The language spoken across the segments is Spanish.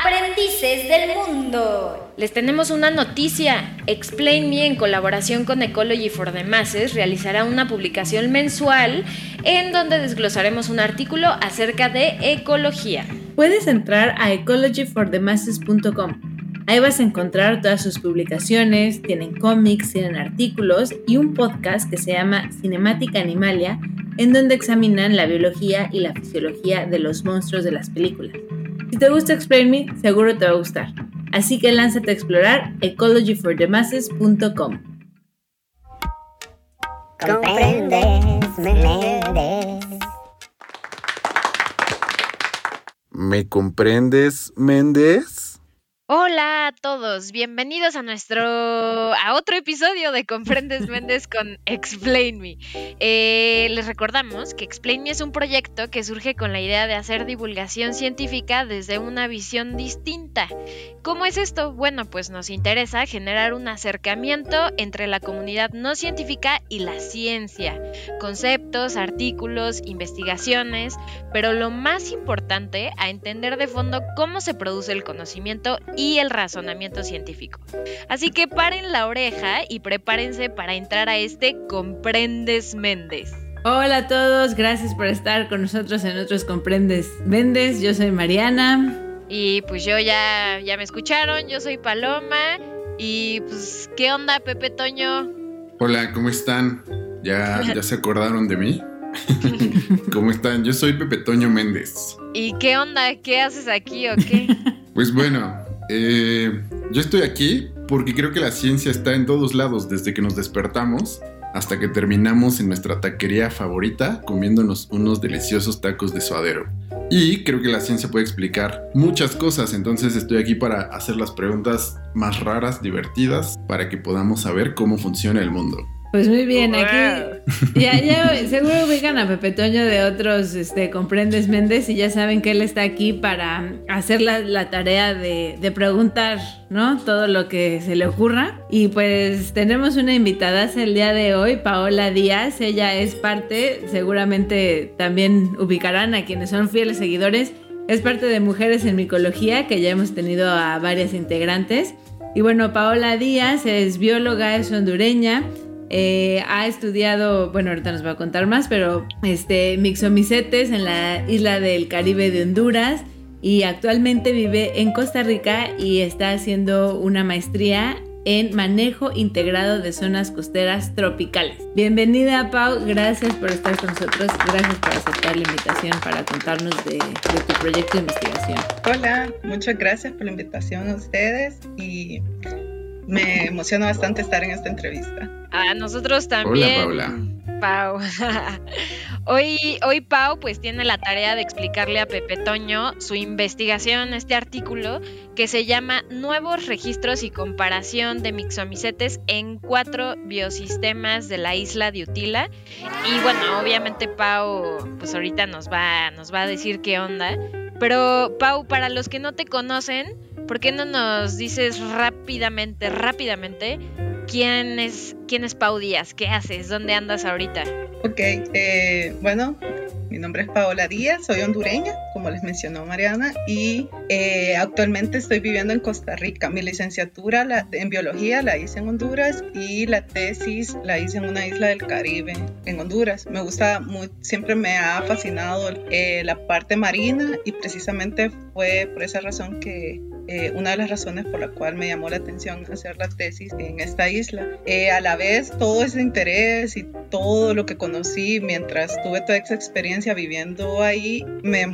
aprendices del mundo. Les tenemos una noticia. Explain Me en colaboración con Ecology for the Masses realizará una publicación mensual en donde desglosaremos un artículo acerca de ecología. Puedes entrar a ecologyforthemasses.com. Ahí vas a encontrar todas sus publicaciones, tienen cómics, tienen artículos y un podcast que se llama Cinemática Animalia, en donde examinan la biología y la fisiología de los monstruos de las películas. Si te gusta Explain Me, seguro te va a gustar. Así que lánzate a explorar ecologyforthemasses.com. Comprendes, Méndez. ¿Me comprendes, Méndez? Hola a todos, bienvenidos a nuestro a otro episodio de Comprendes Méndez con Explain Me. Eh, les recordamos que Explain Me es un proyecto que surge con la idea de hacer divulgación científica desde una visión distinta. ¿Cómo es esto? Bueno, pues nos interesa generar un acercamiento entre la comunidad no científica y la ciencia, conceptos, artículos, investigaciones, pero lo más importante, a entender de fondo cómo se produce el conocimiento el razonamiento científico. Así que paren la oreja y prepárense para entrar a este Comprendes Méndez. Hola a todos, gracias por estar con nosotros en otros Comprendes Méndez. Yo soy Mariana. Y pues yo ya, ya me escucharon, yo soy Paloma. Y pues, ¿qué onda, Pepe Toño? Hola, ¿cómo están? ¿Ya, ya se acordaron de mí? ¿Cómo están? Yo soy Pepe Toño Méndez. ¿Y qué onda? ¿Qué haces aquí o qué? Pues bueno, eh, yo estoy aquí porque creo que la ciencia está en todos lados desde que nos despertamos hasta que terminamos en nuestra taquería favorita comiéndonos unos deliciosos tacos de suadero. Y creo que la ciencia puede explicar muchas cosas, entonces estoy aquí para hacer las preguntas más raras, divertidas, para que podamos saber cómo funciona el mundo. Pues muy bien, aquí ya, ya seguro ubican a Pepe Toño de otros este, Comprendes Méndez y ya saben que él está aquí para hacer la, tarea de, de, preguntar, ¿no? Todo lo que se le ocurra. Y pues tenemos una invitada el día de hoy, Paola Díaz. Ella es parte, seguramente también ubicarán a quienes son fieles seguidores, es parte de Mujeres en Micología, que ya hemos tenido a varias integrantes. Y bueno, Paola Díaz es bióloga, es hondureña eh, ha estudiado, bueno, ahorita nos va a contar más, pero este, mixomicetes en la isla del Caribe de Honduras y actualmente vive en Costa Rica y está haciendo una maestría en manejo integrado de zonas costeras tropicales. Bienvenida Pau, gracias por estar con nosotros, gracias por aceptar la invitación para contarnos de, de tu proyecto de investigación. Hola, muchas gracias por la invitación a ustedes y me emociona bastante estar en esta entrevista. A nosotros también. Hola, Paula. Pau. hoy, hoy Pau pues tiene la tarea de explicarle a Pepe Toño su investigación, este artículo que se llama Nuevos registros y comparación de mixomicetes en cuatro biosistemas de la isla de Utila. Y bueno, obviamente Pau pues ahorita nos va, nos va a decir qué onda. Pero Pau, para los que no te conocen, ¿por qué no nos dices rápidamente, rápidamente, quién es, quién es Pau Díaz? ¿Qué haces? ¿Dónde andas ahorita? Ok, eh, bueno, mi nombre es Paola Díaz, soy hondureña, como les mencionó Mariana, y eh, actualmente estoy viviendo en Costa Rica. Mi licenciatura en biología la hice en Honduras y la tesis la hice en una isla del Caribe, en Honduras. Me gusta, siempre me ha fascinado eh, la parte marina y precisamente fue por esa razón que eh, una de las razones por la cual me llamó la atención hacer la tesis en esta isla. Eh, a la vez, todo ese interés y todo lo que conocí mientras tuve toda esa experiencia viviendo ahí me,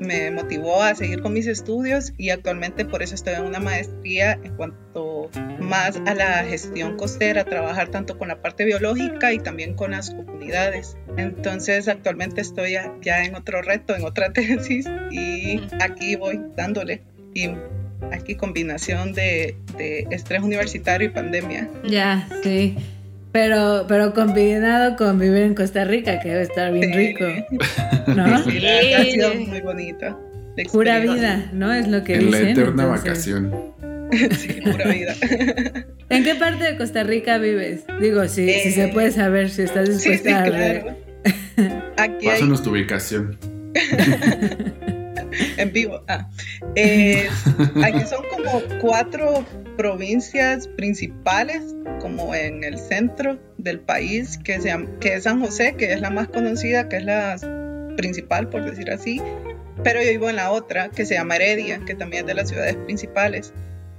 me motivó a seguir con mis estudios y actualmente por eso estoy en una maestría en cuanto más a la gestión costera, trabajar tanto con la parte biológica y también con las comunidades. Entonces actualmente estoy ya en otro reto, en otra tesis y aquí voy dándole. Y aquí combinación de, estrés universitario y pandemia. Ya, sí. Pero, pero combinado con vivir en Costa Rica, que debe estar bien rico. ¿No? Sí, ha sido muy bonita. Pura vida, ¿no? Es lo que en dicen. la eterna vacación. sí, pura vida. ¿En qué parte de Costa Rica vives? Digo, si, si se puede saber, si estás dispuesta sí, sí, claro. a Aquí Pásanos tu ubicación. en vivo. Ah. Eh, aquí son como cuatro provincias principales, como en el centro del país, que, se que es San José, que es la más conocida, que es la principal, por decir así. Pero yo vivo en la otra, que se llama Heredia, que también es de las ciudades principales.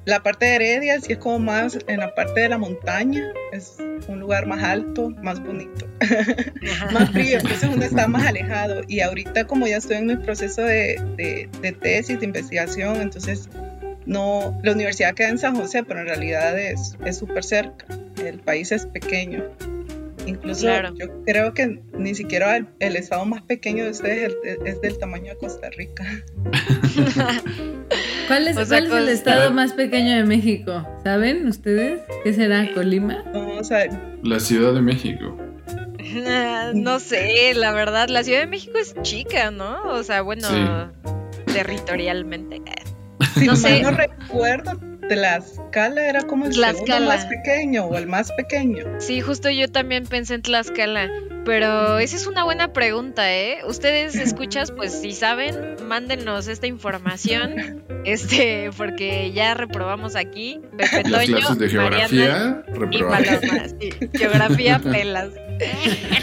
La parte de Heredia sí es como más en la parte de la montaña, es un lugar más alto, más bonito más frío, entonces uno está más alejado. Y ahorita como ya estoy en mi proceso de, de- de tesis, de investigación, entonces no, la universidad queda en San José, pero en realidad es es súper cerca. El país es pequeño. Incluso Claro. yo creo que ni siquiera el, el estado más pequeño de ustedes es, es del tamaño de Costa Rica. ¿Cuál es, O sea, cuál es el estado más pequeño de México? ¿Saben ustedes? ¿Qué será? ¿Colima? Vamos a ver. La Ciudad de México. no sé, la verdad, la Ciudad de México es chica, ¿no? O sea, bueno, territorialmente. No, sé. no recuerdo, Tlaxcala era como el segundo más pequeño o el más pequeño. Sí, justo yo también pensé en Tlaxcala, pero esa es una buena pregunta, ¿eh? Ustedes escuchas, pues si saben, mándenos esta información, este, porque ya reprobamos aquí, Pepe Las Toño, clases de geografía sí, geografía pelas.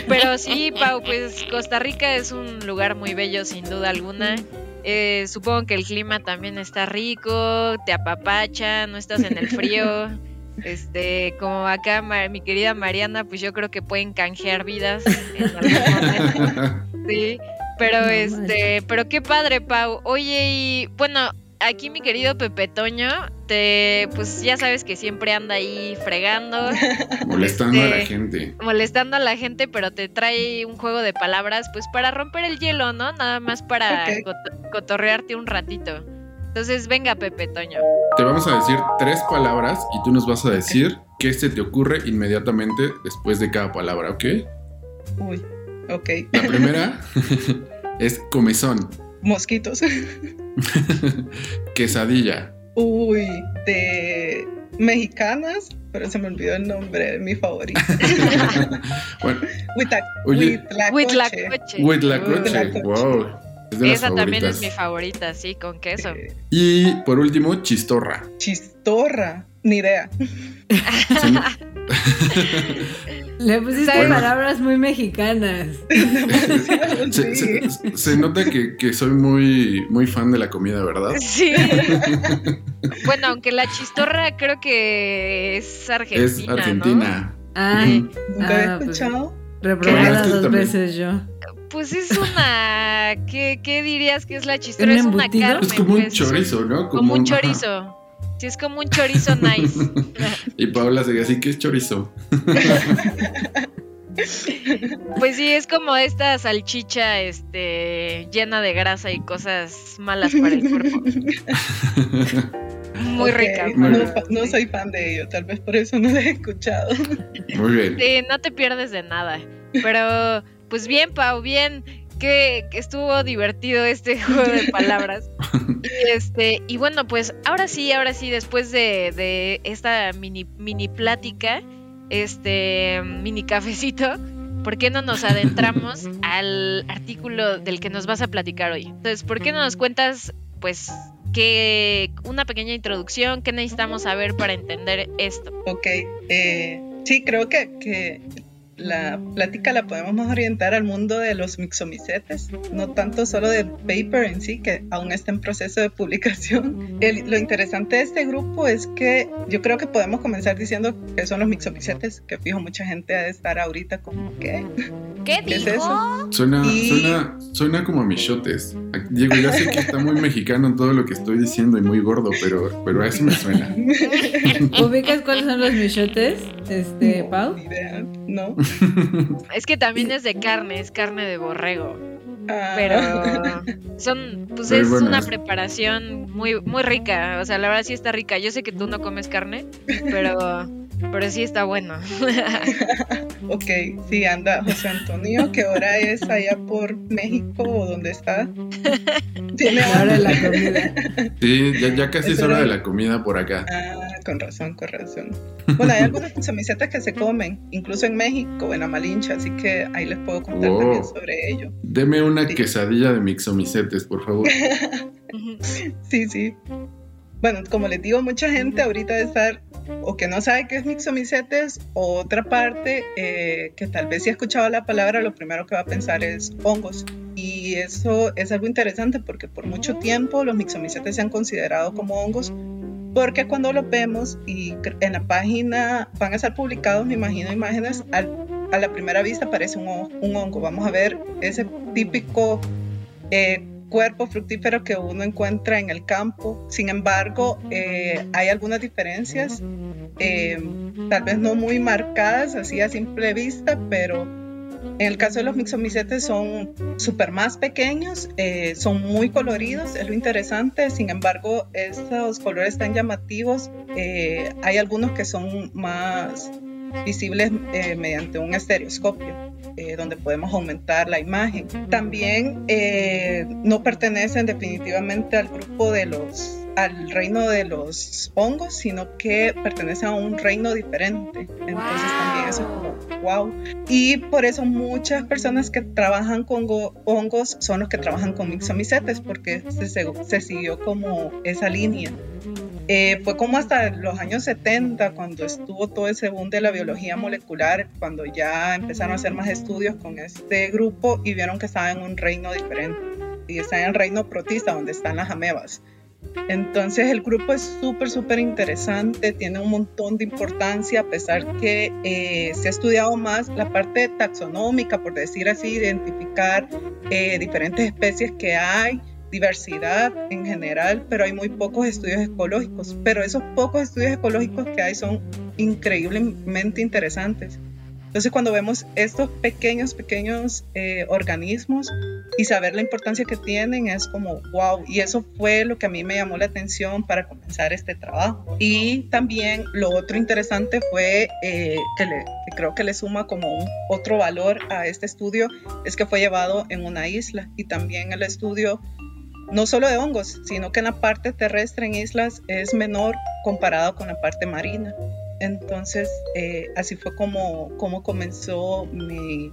Pero sí, Pau, pues Costa Rica es un lugar muy bello sin duda alguna. Eh, supongo que el clima también está rico, te apapacha, no estás en el frío. Este, como acá mi querida Mariana, pues yo creo que pueden canjear vidas en. Sí, pero No este, pero qué padre, Pau. Oye, y bueno, aquí mi querido Pepe Toño, te, pues ya sabes que siempre anda ahí fregando, Molestando a la Este, gente. molestando a la gente, pero te trae un juego de palabras, pues para romper el hielo, ¿no? Nada más para cot- cotorrearte un ratito. Entonces, venga, Pepe Toño. Te vamos a decir tres palabras y tú nos vas a decir qué se te ocurre inmediatamente después de cada palabra, ¿ok? Uy, ok. La primera es comezón, Mosquitos. quesadilla, Uy, de mexicanas, pero se me olvidó el nombre de mi favorito. bueno, Oye. Wow. Es de las Esa también es mi favorita, sí, con queso. Eh, Y por último, chistorra. chistorra. Ni idea. Se Le pusiste palabras muy mexicanas. Se, Sí. se- se nota que, que soy muy, muy fan de la comida, ¿verdad? Sí. bueno, aunque la chistorra creo que es argentina. es ¿no? Argentina. Ay, Ujú. Nunca había Ah, pues. escuchado. reprobada dos También. veces yo. Pues es una. ¿Qué, qué dirías que es la chistorra? ¿Un Es una embutido? carne. Es como un pues, chorizo, ¿no? Como un ajá. chorizo. Sí, es como un chorizo nice. Y Paola se así que es chorizo. Pues sí, es como esta salchicha este, llena de grasa y cosas malas para el cuerpo. Muy rica. Muy No, soy fan de ello, tal vez por eso no lo he escuchado. Muy bien. Sí, no te pierdes de nada. Pero, pues bien, Pau, bien. Que, que estuvo divertido este juego de palabras. Y este, y bueno, pues ahora sí, ahora sí, después de, de esta mini, mini plática, este mini cafecito, ¿por qué no nos adentramos al artículo del que nos vas a platicar hoy? Entonces, ¿por qué no nos cuentas, pues, que una pequeña introducción, qué necesitamos saber para entender esto? Ok, eh, sí, creo que, que la plática la podemos más orientar al mundo de los mixomicetes, no tanto solo del paper en sí, que aún está en proceso de publicación. El- lo interesante de este grupo es que yo creo que podemos comenzar diciendo que son los mixomicetes, que fijo mucha gente ha de estar ahorita como, ¿qué? ¿Qué ¿Qué es eso? Suena, Y- suena, suena como a michotes. Diego, ya sé que está muy mexicano todo lo que estoy diciendo y muy gordo, pero, pero a eso me suena. ¿Ubicas cuáles son los michotes, este, No, Pau? ni idea, ¿no? Es que también es de carne, es carne de borrego. Ah, Pero son, pues Muy es una preparación muy, muy rica. O sea, la verdad sí está rica. Yo sé que tú no comes carne, pero, pero sí está bueno. Ok, sí, anda José Antonio, que ahora es allá por México o donde está. Tiene hora de la comida. Sí, ya, ya casi es hora de la comida por acá. Ah, con razón, con razón. Bueno, hay algunas mixomicetes que se comen, incluso en México, en la Malincha, así que ahí les puedo contar Wow. también sobre ello. Deme una Sí. quesadilla de mixomicetes, por favor. Sí, sí. Bueno, como les digo, mucha gente ahorita de estar o que no sabe qué es mixomicetes o otra parte eh, que tal vez si ha escuchado la palabra lo primero que va a pensar es hongos. Y eso es algo interesante porque por mucho tiempo los mixomicetes se han considerado como hongos porque cuando los vemos y en la página van a estar publicados, me imagino, imágenes, al- a la primera vista parece un, un hongo. Vamos a ver ese típico eh, cuerpo fructífero que uno encuentra en el campo. Sin embargo, eh, hay algunas diferencias, eh, tal vez no muy marcadas así a simple vista, pero en el caso de los mixomicetes son súper más pequeños, eh, son muy coloridos, es lo interesante. Sin embargo, estos colores tan llamativos, eh, hay algunos que son más visibles eh, mediante un estereoscopio, eh, donde podemos aumentar la imagen. También eh, no pertenecen definitivamente al grupo de los al reino de los hongos, sino que pertenecen a un reino diferente. Entonces también eso es como wow. Y por eso muchas personas que trabajan con go- hongos son los que trabajan con mixomicetes, porque se, se- se siguió como esa línea. Eh, fue como hasta los años 70 cuando estuvo todo ese boom de la biología molecular, cuando ya empezaron a hacer más estudios con este grupo y vieron que estaba en un reino diferente. Y está en el reino protista, donde están las amebas. Entonces el grupo es súper, súper interesante, tiene un montón de importancia, a pesar que eh, se ha estudiado más la parte taxonómica, por decir así, identificar eh, diferentes especies que hay, diversidad en general, pero hay muy pocos estudios ecológicos. Pero esos pocos estudios ecológicos que hay son increíblemente interesantes. Entonces cuando vemos estos pequeños, pequeños eh, organismos y saber la importancia que tienen es como wow. Y eso fue lo que a mí me llamó la atención para comenzar este trabajo. Y también lo otro interesante fue eh, que, creo que le suma como otro valor a este estudio es que fue llevado en una isla y también el estudio no solo de hongos, sino que en la parte terrestre en islas es menor comparado con la parte marina. Entonces, eh, así fue como, como comenzó mi,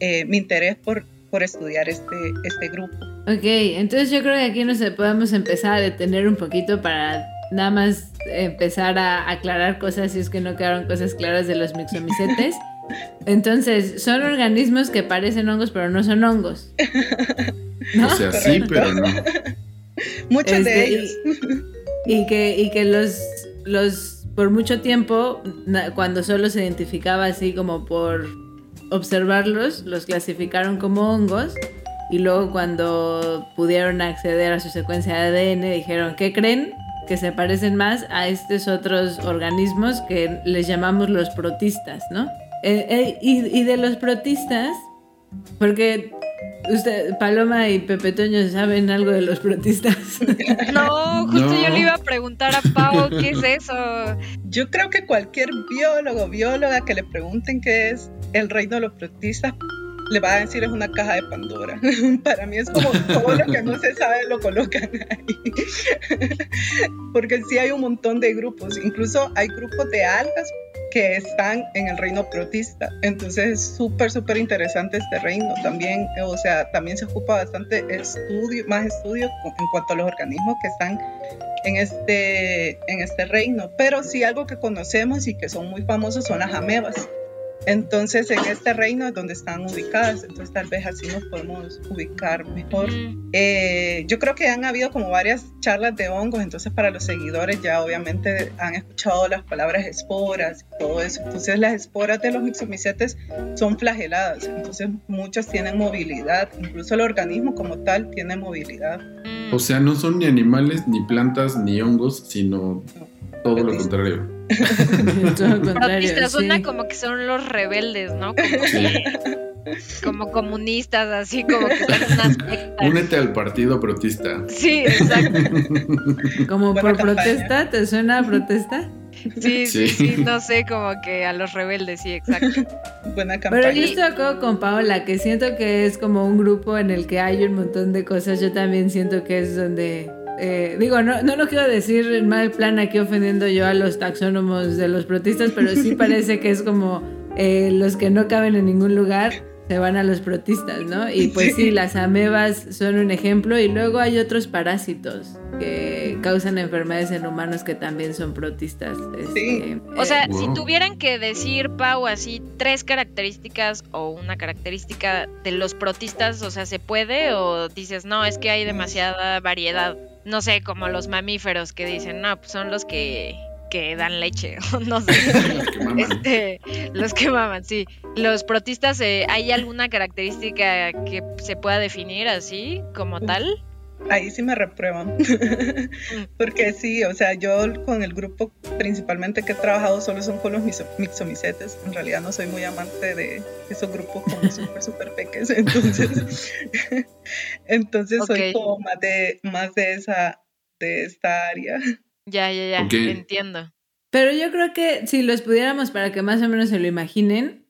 eh, mi interés por, por estudiar este, este grupo. Ok, entonces yo creo que aquí nos podemos empezar a detener un poquito para nada más empezar a aclarar cosas si es que no quedaron cosas claras de los mixomicetes. Entonces, son organismos que parecen hongos pero no son hongos. ¿No? O sea, sí, pero no. Muchos de Este, y- ellos. Y que, y que los, los, por mucho tiempo, cuando solo se identificaba así como por observarlos, los clasificaron como hongos. Y luego cuando pudieron acceder a su secuencia de ADN, dijeron, ¿qué creen? Que se parecen más a estos otros organismos que les llamamos los protistas, ¿no? Eh, eh, y, y de los protistas, porque usted, Paloma y Pepe Toño saben algo de los protistas. No, justo yo le iba a preguntar a Pau qué es eso. Yo creo que cualquier biólogo o bióloga que le pregunten qué es el reino de los protistas, le va a decir es una caja de Pandora. Para mí es como todo lo que no se sabe lo colocan ahí. Porque sí hay un montón de grupos, incluso hay grupos de algas que están en el reino protista. Entonces es súper, súper interesante este reino también. O sea, también se ocupa bastante estudio, más estudio en cuanto a los organismos que están en este, en este reino. Pero sí algo que conocemos y que son muy famosos son las amebas. Entonces en este reino es donde están ubicadas. Entonces tal vez así nos podemos ubicar mejor. Mm, Eh, yo creo que han habido como varias charlas de hongos, entonces para los seguidores ya obviamente han escuchado las palabras esporas y todo eso. Entonces las esporas de los mixomicetes son flageladas, entonces muchas tienen movilidad, incluso el organismo como tal tiene movilidad. mm. O sea, no son ni animales, ni plantas, ni hongos, sino contrario. Todo lo contrario, Protistas suena sí. como que son los rebeldes, ¿no? Como, Sí. como comunistas, así como que son unas sectas. Únete al partido protista. Sí, exacto. Como Buena por campaña. protesta, ¿te suena a protesta? Sí, sí, Sí. sí, no sé, como que a los rebeldes, sí, exacto. Buena Pero campaña. yo estoy de acuerdo con Paola, que siento que es como un grupo en el que hay un montón de cosas. Yo también siento que es donde eh, digo, no, no lo quiero decir en mal plan aquí ofendiendo yo a los taxónomos de los protistas, pero sí parece que es como eh, los que no caben en ningún lugar se van a los protistas, ¿no? Y pues sí, las amebas son un ejemplo y luego hay otros parásitos que causan enfermedades en humanos que también son protistas. Sí. O sea, Wow. si tuvieran que decir, Pau, así tres características o una característica de los protistas, o sea, ¿se puede? ¿O dices, no, es que hay demasiada variedad? No sé, como los mamíferos que dicen, no, pues son los que, que dan leche, no sé. Los que maman. Este, los que maman, sí. Los protistas, eh, ¿hay alguna característica que se pueda definir así, como tal? Ahí sí me reprueban. Porque sí, o sea, yo con el grupo principalmente que he trabajado solo son con los mixomicetes. En realidad no soy muy amante de esos grupos como súper, súper peques. Entonces, entonces soy como más de, más de esa, de esta área. Ya, ya, ya, entiendo. Pero yo creo que si los pudiéramos para que más o menos se lo imaginen,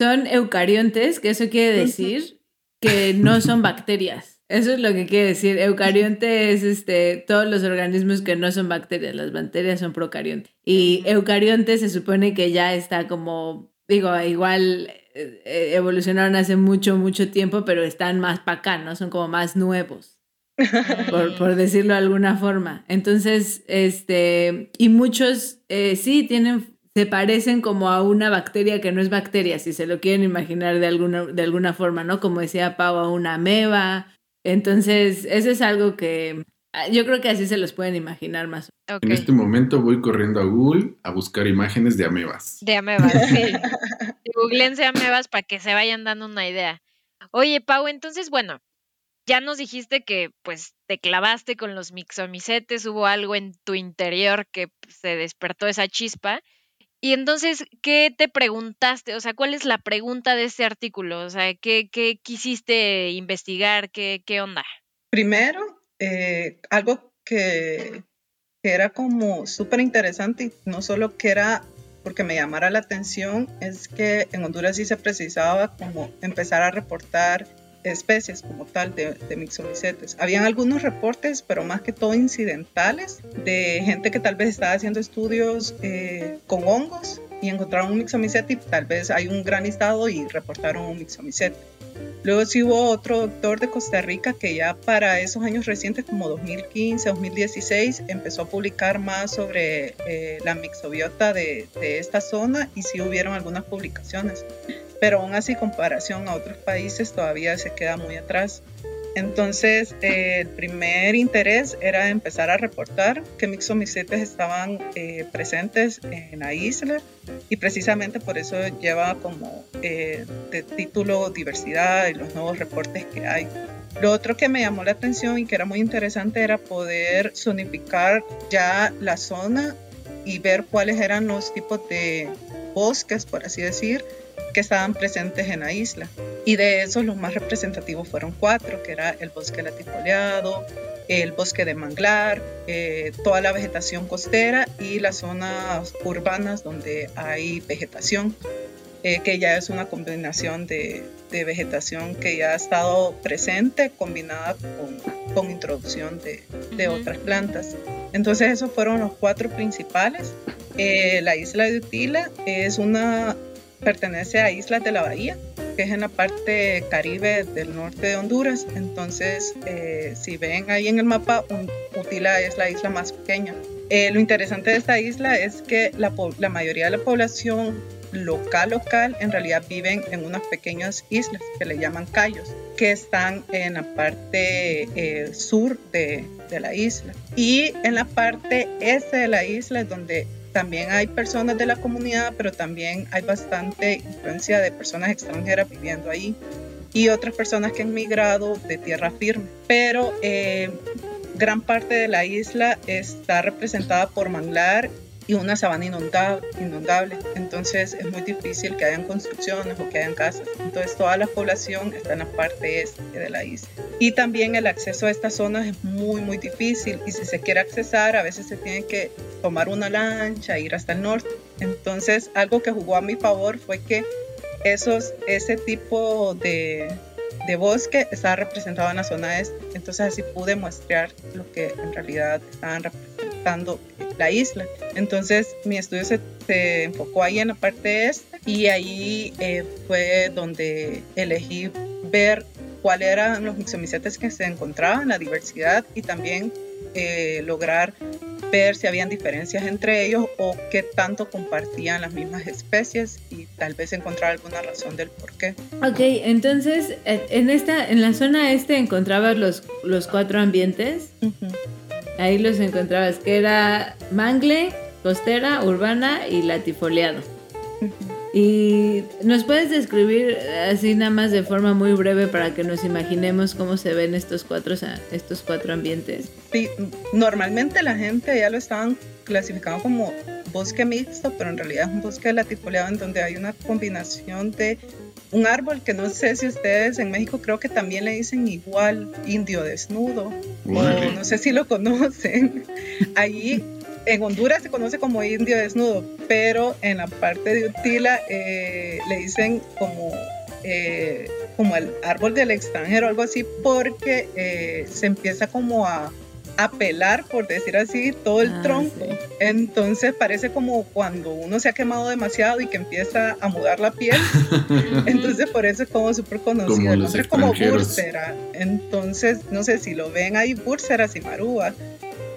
son eucariontes, que eso quiere decir que no son bacterias. Eso es lo que quiere decir. Eucarionte es este, todos los organismos que no son bacterias. Las bacterias son procarionte. Y eucarionte se supone que ya está como, digo, igual eh, eh, evolucionaron hace mucho, mucho tiempo, pero están más para acá, ¿no? Son como más nuevos por, por decirlo de alguna forma. Entonces, este, y muchos eh, sí tienen, se parecen como a una bacteria que no es bacteria, si se lo quieren imaginar de alguna, de alguna forma, ¿no? Como decía Pau, a una ameba. Entonces, eso es algo que ah, yo creo que así se los pueden imaginar más. En este momento voy corriendo a Google a buscar imágenes de amebas. De amebas, sí. Googlense amebas para que se vayan dando una idea. Oye, Pau, entonces, bueno, ya nos dijiste que pues te clavaste con los mixomicetes, hubo algo en tu interior que pues, se despertó esa chispa. Y entonces, ¿qué te preguntaste? O sea, ¿cuál es la pregunta de este artículo? O sea, ¿qué, quisiste investigar? ¿Qué, onda? Primero, eh, algo que, que era como súper interesante no solo que era porque me llamara la atención, es que en Honduras sí se precisaba como empezar a reportar especies como tal de, de mixomicetes. Habían algunos reportes, pero más que todo incidentales, de gente que tal vez estaba haciendo estudios eh, con hongos y encontraron un mixomicete y tal vez hay un granizado y reportaron un mixomicete. Luego sí hubo otro doctor de Costa Rica que ya para esos años recientes, como 2015, 2016, empezó a publicar más sobre eh, la mixobiota de, de esta zona y sí hubieron algunas publicaciones. Pero aún así, comparación a otros países, todavía se queda muy atrás. Entonces, eh, el primer interés era empezar a reportar que mixomicetes estaban eh, presentes en la isla y precisamente por eso lleva como eh, de título diversidad y los nuevos reportes que hay. Lo otro que me llamó la atención y que era muy interesante era poder zonificar ya la zona y ver cuáles eran los tipos de bosques, por así decir, que estaban presentes en la isla. Y de esos los más representativos fueron cuatro, que era el bosque latifoleado, el bosque de manglar, eh, toda la vegetación costera y las zonas urbanas donde hay vegetación, eh, que ya es una combinación de, de, vegetación que ya ha estado presente combinada con, con introducción de, de uh -huh. otras plantas. Entonces esos fueron los cuatro principales. Eh, la isla de Utila es una pertenece a Islas de la Bahía, que es en la parte caribe del norte de Honduras. Entonces, eh, si ven ahí en el mapa, Utila es la isla más pequeña. Eh, lo interesante de esta isla es que la, mayoría de la población local local en realidad viven en unas pequeñas islas que le llaman cayos, que están en la parte eh, sur de, de la isla. Y en la parte este de la isla es donde también hay personas de la comunidad, pero también hay bastante influencia de personas extranjeras viviendo ahí y otras personas que han migrado de tierra firme. Pero eh, gran parte de la isla está representada por manglar y una sabana inundable, inundable. Entonces es muy difícil que hayan construcciones o que hayan casas. Entonces toda la población está en la parte este de la isla. Y también el acceso a estas zonas es muy, muy difícil. Y si se quiere accesar, a veces se tiene que tomar una lancha, e ir hasta el norte. Entonces algo que jugó a mi favor fue que esos, ese tipo de, de bosque estaba representado en la zona este. Entonces así pude muestrear lo que en realidad estaban representando la isla. Entonces mi estudio se, se enfocó ahí en la parte este y ahí eh, fue donde elegí ver cuáles eran los mixomicetes que se encontraban, la diversidad y también eh, lograr ver si habían diferencias entre ellos o qué tanto compartían las mismas especies y tal vez encontrar alguna razón del por qué. Ok, entonces eh, en esta, en la zona este encontrabas los, los cuatro ambientes. Ujú. Ahí los encontrabas, que era mangle, costera, urbana y latifoliado. Y nos puedes describir así nada más de forma muy breve para que nos imaginemos cómo se ven estos cuatro, estos cuatro ambientes. Sí, normalmente la gente ya lo estaban clasificando como bosque mixto, pero en realidad es un bosque latifoleado en donde hay una combinación de un árbol que no sé si ustedes en México creo que también le dicen igual indio desnudo, o no sé si lo conocen. Allí en Honduras se conoce como indio desnudo, pero en la parte de Utila eh, le dicen como, eh, como el árbol del extranjero, algo así, porque eh, se empieza como a, a pelar, por decir así, todo el Ah, tronco. sí. Entonces parece como cuando uno se ha quemado demasiado y que empieza a mudar la piel. Entonces por eso es como súper conocido. Como el nombre es como. Búrsera. Entonces, no sé si lo ven ahí, Búrseras y Marúa.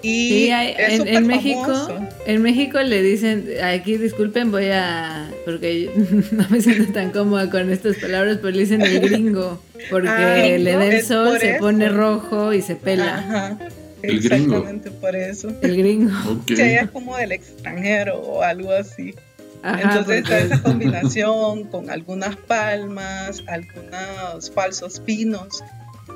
Y Sí, hay- es en, en México, en México le dicen, aquí disculpen, voy a, porque no me siento tan cómoda con estas palabras, pero le dicen el gringo, porque Ah, le da el sol, por se eso. pone rojo y se pela. Ajá. El gringo. Exactamente por eso. El gringo. Ok. Que ella es como del extranjero o algo así. Ajá, Entonces está porque- esa combinación con algunas palmas, algunos falsos pinos.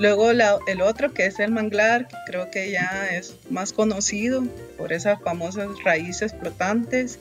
Luego la- el otro que es el manglar, que creo que ya es más conocido por esas famosas raíces flotantes,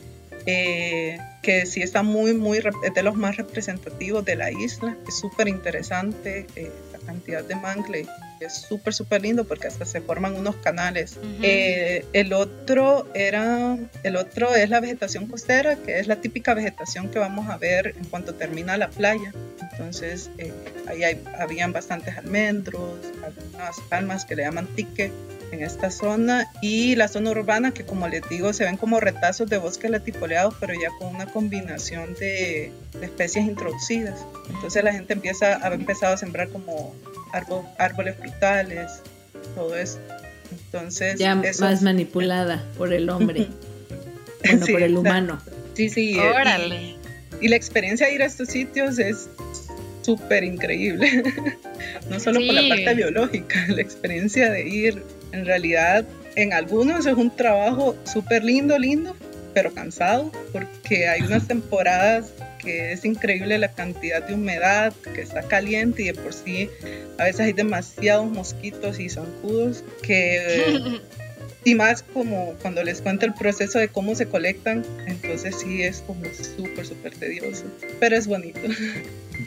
eh, que sí está muy, muy, es de los más representativos de la isla. Es súper interesante eh, cantidad de mangle. Es súper, súper lindo porque hasta se forman unos canales. Eh, el otro era, el otro es la vegetación costera, que es la típica vegetación que vamos a ver en cuanto termina la playa. Entonces, eh, ahí hay- habían bastantes almendros, algunas palmas que le llaman tique en esta zona y la zona urbana que como les digo se ven como retazos de bosques latifoleados pero ya con una combinación de, de especies introducidas entonces la gente empieza ha empezado a sembrar como árbol- árboles frutales todo eso entonces ya eso más es- manipulada por el hombre, bueno, Sí, por el exacto. humano. sí sí Órale. y la experiencia de ir a estos sitios es súper increíble. no solo por la parte biológica, la experiencia de ir, en realidad, en algunos es un trabajo súper lindo, lindo, pero cansado, porque hay unas temporadas que es increíble la cantidad de humedad, que está caliente y de por sí a veces hay demasiados mosquitos y zancudos que y más como cuando les cuento el proceso de cómo se colectan, entonces sí es como súper, súper tedioso, pero es bonito.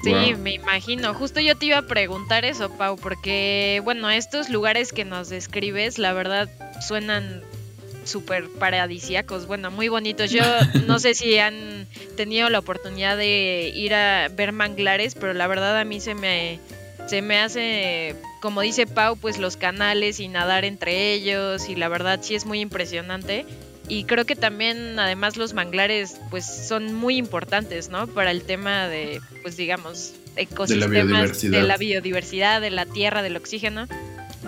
Sí, Wow. me imagino. Justo yo te iba a preguntar eso, Pau, porque, bueno, estos lugares que nos describes, la verdad, suenan súper paradisíacos, bueno, muy bonitos. Yo no sé si han tenido la oportunidad de ir a ver manglares, pero la verdad a mí se me, se me hace, como dice Pau, pues los canales y nadar entre ellos, y la verdad sí es muy impresionante. Y creo que también, además, los manglares, pues, son muy importantes, ¿no? Para el tema de, pues, digamos, ecosistemas, biodiversidad. de la biodiversidad, de la tierra, del oxígeno.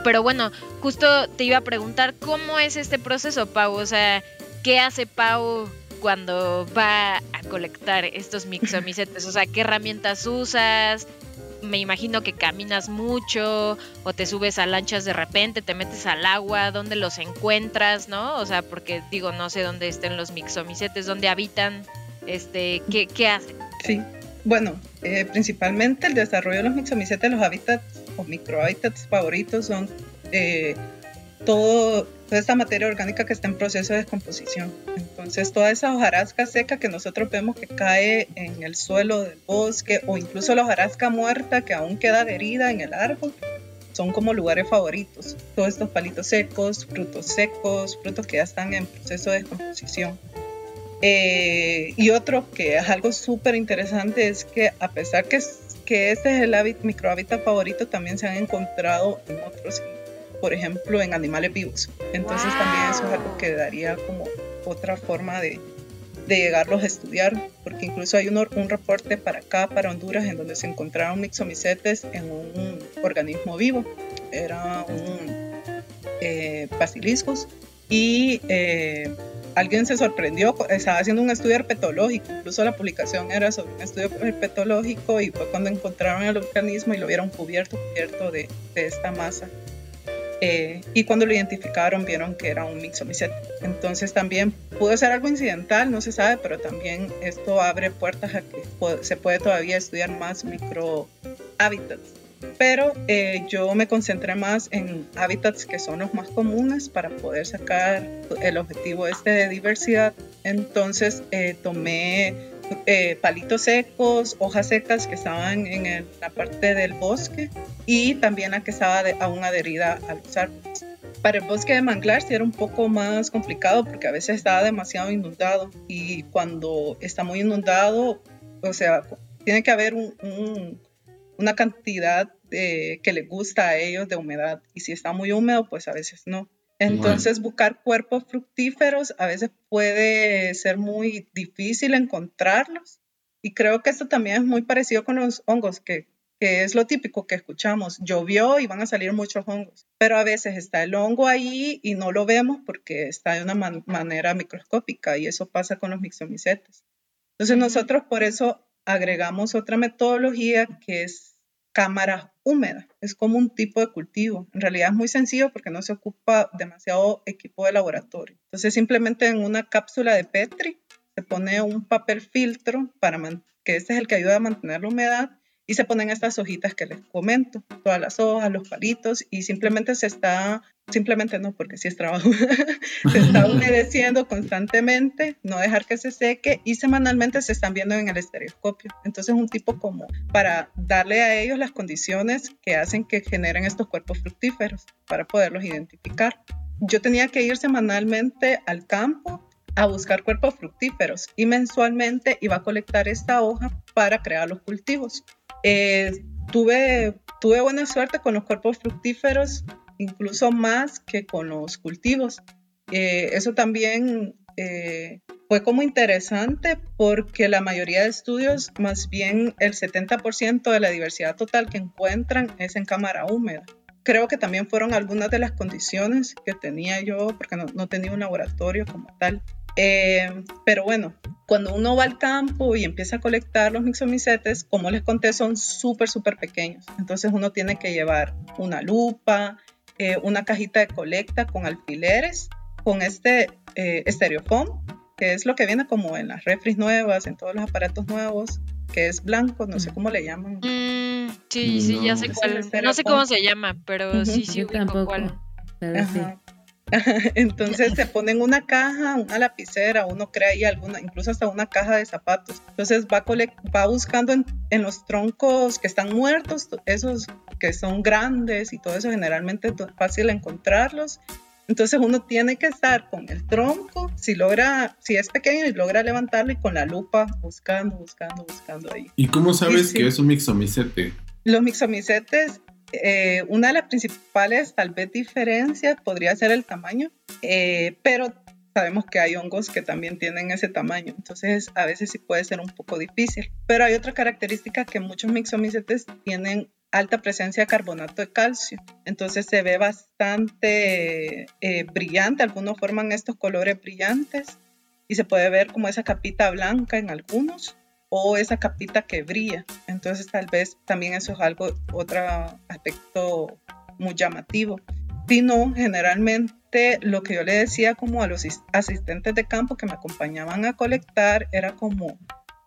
Pero bueno, justo te iba a preguntar, ¿cómo es este proceso, Pau? O sea, ¿qué hace Pau cuando va a colectar estos mixomicetes? O sea, ¿qué herramientas usas? Me imagino que caminas mucho o te subes a lanchas de repente, te metes al agua, ¿dónde los encuentras, no? O sea, porque digo, no sé dónde estén los mixomicetes, dónde habitan, este, ¿qué, qué hacen? Sí, bueno, eh, principalmente el desarrollo de los mixomicetes, los hábitats o microhábitats favoritos son eh, todo, toda esta materia orgánica que está en proceso de descomposición. Entonces, toda esa hojarasca seca que nosotros vemos que cae en el suelo del bosque o incluso la hojarasca muerta que aún queda adherida en el árbol, son como lugares favoritos. Todos estos palitos secos, frutos secos, frutos que ya están en proceso de descomposición. Eh, y otro que es algo súper interesante es que a pesar que, que este es el hábit- microhábitat favorito, también se han encontrado en otros, por ejemplo, en animales vivos. Entonces también eso es algo que daría como otra forma de, de llegarlos a estudiar, porque incluso hay un, un reporte para acá, para Honduras, en donde se encontraron mixomicetes en un organismo vivo. Era un eh, basiliscos y eh, alguien se sorprendió, estaba haciendo un estudio herpetológico, incluso la publicación era sobre un estudio herpetológico y fue cuando encontraron el organismo y lo vieron cubierto, cubierto de, de esta masa. Eh, y cuando lo identificaron vieron que era un mixomicete. Entonces también pudo ser algo incidental, no se sabe, pero también esto abre puertas a que se puede todavía estudiar más micro hábitats. Pero eh, yo me concentré más en hábitats que son los más comunes para poder sacar el objetivo este de diversidad. Entonces eh, tomé eh, palitos secos, hojas secas que estaban en la parte del bosque y también la que estaba de- aún adherida a los árboles. Para el bosque de manglar sí era un poco más complicado porque a veces estaba demasiado inundado y cuando está muy inundado, o sea, tiene que haber un- un- una cantidad que les gusta a ellos de humedad y si está muy húmedo, pues a veces no. Entonces buscar cuerpos fructíferos a veces puede ser muy difícil encontrarlos y creo que esto también es muy parecido con los hongos, que, que es lo típico que escuchamos. Llovió y van a salir muchos hongos, pero a veces está el hongo ahí y no lo vemos porque está de una man- manera microscópica y eso pasa con los mixomicetes. Entonces nosotros por eso agregamos otra metodología que es cámara húmeda. Es como un tipo de cultivo. En realidad es muy sencillo porque no se ocupa demasiado equipo de laboratorio. Entonces simplemente en una cápsula de Petri se pone un papel filtro para que este es el que ayuda a mantener la humedad y se ponen estas hojitas que les comento, todas las hojas, los palitos y simplemente se está, simplemente no porque sí es trabajo, se está humedeciendo constantemente, no dejar que se seque y semanalmente se están viendo en el estereoscopio. Entonces un tipo como para darle a ellos las condiciones que hacen que generen estos cuerpos fructíferos para poderlos identificar. Yo tenía que ir semanalmente al campo a buscar cuerpos fructíferos y mensualmente iba a colectar esta hoja para crear los cultivos. Eh, tuve, tuve buena suerte con los cuerpos fructíferos, incluso más que con los cultivos. Eh, eso también eh, fue como interesante porque la mayoría de estudios, más bien el 70% de la diversidad total que encuentran es en cámara húmeda. Creo que también fueron algunas de las condiciones que tenía yo, porque no, no tenía un laboratorio como tal. Eh, pero bueno, cuando uno va al campo y empieza a colectar los mixomicetes, como les conté, son súper, súper pequeños. Entonces uno tiene que llevar una lupa, eh, una cajita de colecta con alfileres, con este eh, estereofoam, que es lo que viene como en las refris nuevas, en todos los aparatos nuevos, que es blanco, no sé cómo le llaman. Mm, sí, sí, ya sé No. cuál. No sé cómo se llama, pero Ujú, sí, sí, Yo ubico tampoco. cuál. Pero sí. Entonces se pone en una caja, una lapicera, uno crea ahí alguna, incluso hasta una caja de zapatos. Entonces va, va buscando en, en los troncos que están muertos, to- esos que son grandes y todo eso, generalmente es fácil encontrarlos. Entonces uno tiene que estar con el tronco, si logra, si es pequeño y logra levantarlo y con la lupa buscando, buscando, buscando ahí. ¿Y cómo sabes Sí, sí. que es un mixomicete? Los mixomicetes, eh, una de las principales tal vez diferencias podría ser el tamaño, eh, pero sabemos que hay hongos que también tienen ese tamaño, entonces a veces sí puede ser un poco difícil. Pero hay otra característica que muchos mixomicetes tienen alta presencia de carbonato de calcio, entonces se ve bastante eh, brillante, algunos forman estos colores brillantes y se puede ver como esa capita blanca en algunos o esa capita que brilla. Entonces tal vez también eso es algo, otro aspecto muy llamativo. Si no, generalmente lo que yo le decía como a los is- asistentes de campo que me acompañaban a colectar era como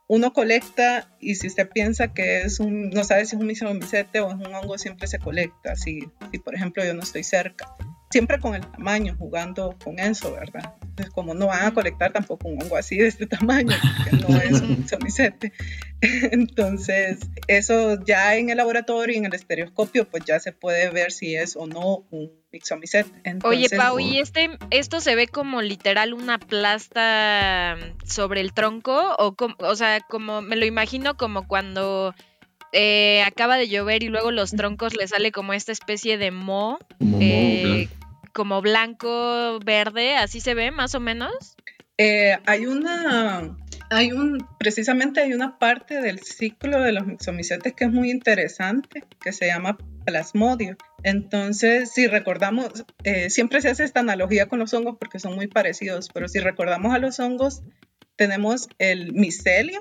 uno colecta y si usted piensa que es no sabe si es un misomicete o es un hongo, siempre se colecta. Si, si por ejemplo yo no estoy cerca, siempre con el tamaño, jugando con eso, ¿verdad? Entonces, como no van a colectar tampoco un hongo así de este tamaño, porque no es un misomicete. Entonces, eso ya en el laboratorio y en el estereoscopio, pues ya se puede ver si es o no un mixomicete. Oye, Pau, ¿y este, esto se ve como literal una plasta sobre el tronco? O, com- o sea, como me lo imagino como cuando eh, acaba de llover y luego los troncos le sale como esta especie de mo, Como eh, como blanco, verde, así se ve más o menos. Eh, hay una, hay un, precisamente hay una parte del ciclo de los mixomicetes que es muy interesante, que se llama plasmodio. Entonces, si recordamos, eh, siempre se hace esta analogía con los hongos porque son muy parecidos, pero si recordamos a los hongos, tenemos el micelio,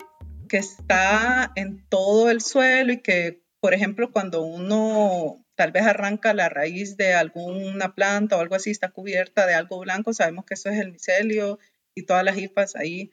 que está en todo el suelo y que, por ejemplo, cuando uno tal vez arranca la raíz de alguna planta o algo así, está cubierta de algo blanco, sabemos que eso es el micelio y todas las hifas ahí.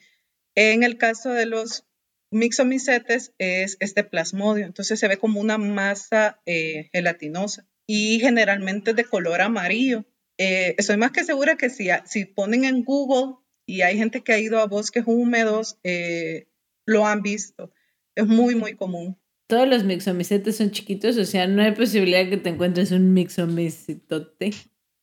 En el caso de los mixomicetes es este plasmodio, entonces se ve como una masa eh, gelatinosa y generalmente de color amarillo. Eh, estoy más que segura que si, si ponen en Google y hay gente que ha ido a bosques húmedos, eh, lo han visto. Es muy, muy común. Todos los mixomicetes son chiquitos, o sea, no hay posibilidad que te encuentres un mixomicetote.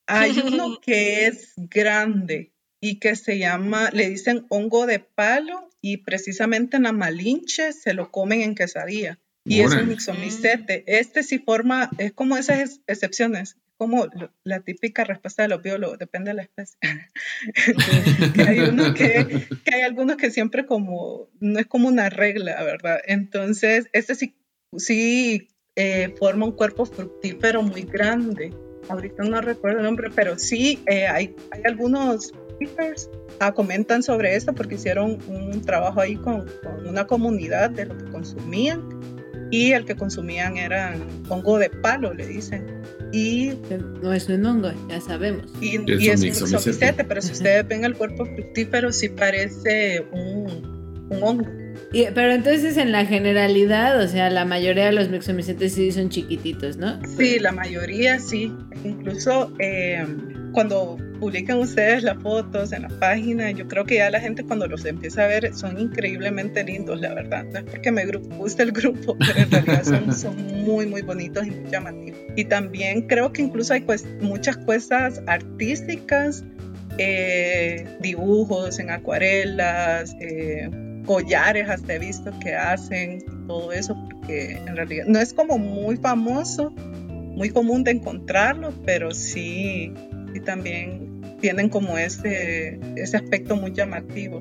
Hay uno que es grande y que se llama, le dicen hongo de palo y precisamente en la Malinche se lo comen en quesadilla. Y es un mixomicete. Este sí forma, es como esas ex- excepciones, como la típica respuesta de los biólogos, depende de la especie. que, hay uno que, que hay algunos que siempre como, no es como una regla, ¿verdad? Entonces, este sí, sí eh, forma un cuerpo fructífero muy grande. Ahorita no recuerdo el nombre, pero sí eh, hay, hay algunos papers ah, comentan sobre esto porque hicieron un trabajo ahí con, con una comunidad de lo que consumían y el que consumían era hongo de palo, le dicen. Y, No es un hongo, ya sabemos. y, Es y un es un mixomicete. mixomicete, pero si ustedes ven el cuerpo fructífero, sí parece un, un hongo. Y- pero entonces en la generalidad, o sea, la mayoría de los mixomicetes sí son chiquititos, ¿no? Sí, la mayoría sí. Incluso eh, cuando publican ustedes las fotos en la página, yo creo que ya la gente cuando los empieza a ver son increíblemente lindos, la verdad. No es porque me guste el grupo, pero en realidad son, muy, muy bonitos y muy llamativos. Y también creo que incluso hay muchas cosas artísticas, eh, dibujos en acuarelas, eh, collares hasta he visto que hacen todo eso, porque en realidad no es como muy famoso, muy común de encontrarlo, pero sí, sí también tienen como ese, ese aspecto muy llamativo.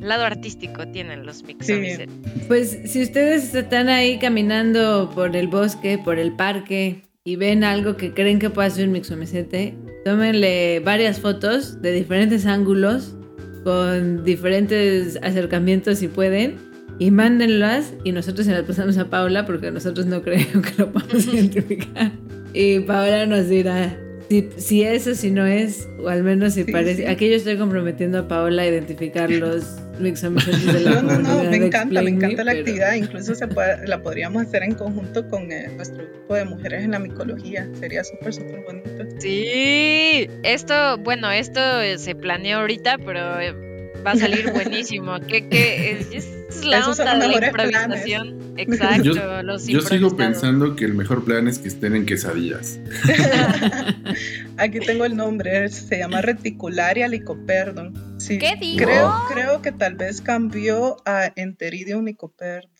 Lado artístico tienen los mixomicetes. Pues si ustedes están ahí caminando por el bosque, por el parque y ven algo que creen que puede ser un mixomicete, tómenle varias fotos de diferentes ángulos con diferentes acercamientos si pueden y mándenlas y nosotros se las pasamos a Paula porque nosotros no creemos que lo podamos identificar. Y Paula nos dirá si, si es o si no es, o al menos si Sí, parece. sí. Aquí yo estoy comprometiendo a Paula a identificar los mixomicetes de la No, no, no, me encanta, me encanta la pero- actividad. Incluso se puede- la podríamos hacer en conjunto con eh, nuestro grupo de mujeres en la micología. Sería súper, súper bonito. Sí, esto, bueno, esto eh, se planeó ahorita, pero eh, va a salir buenísimo. ¿Qué, qué? Es, es la Esos onda de la improvisación. Exacto, Yo- los Yo sigo pensando que el mejor plan es que estén en quesadillas. Aquí tengo el nombre, se llama Reticularia licoperdon. Sí, ¿Qué digo? Creo, creo que tal vez cambió a Enteridium licoperdon.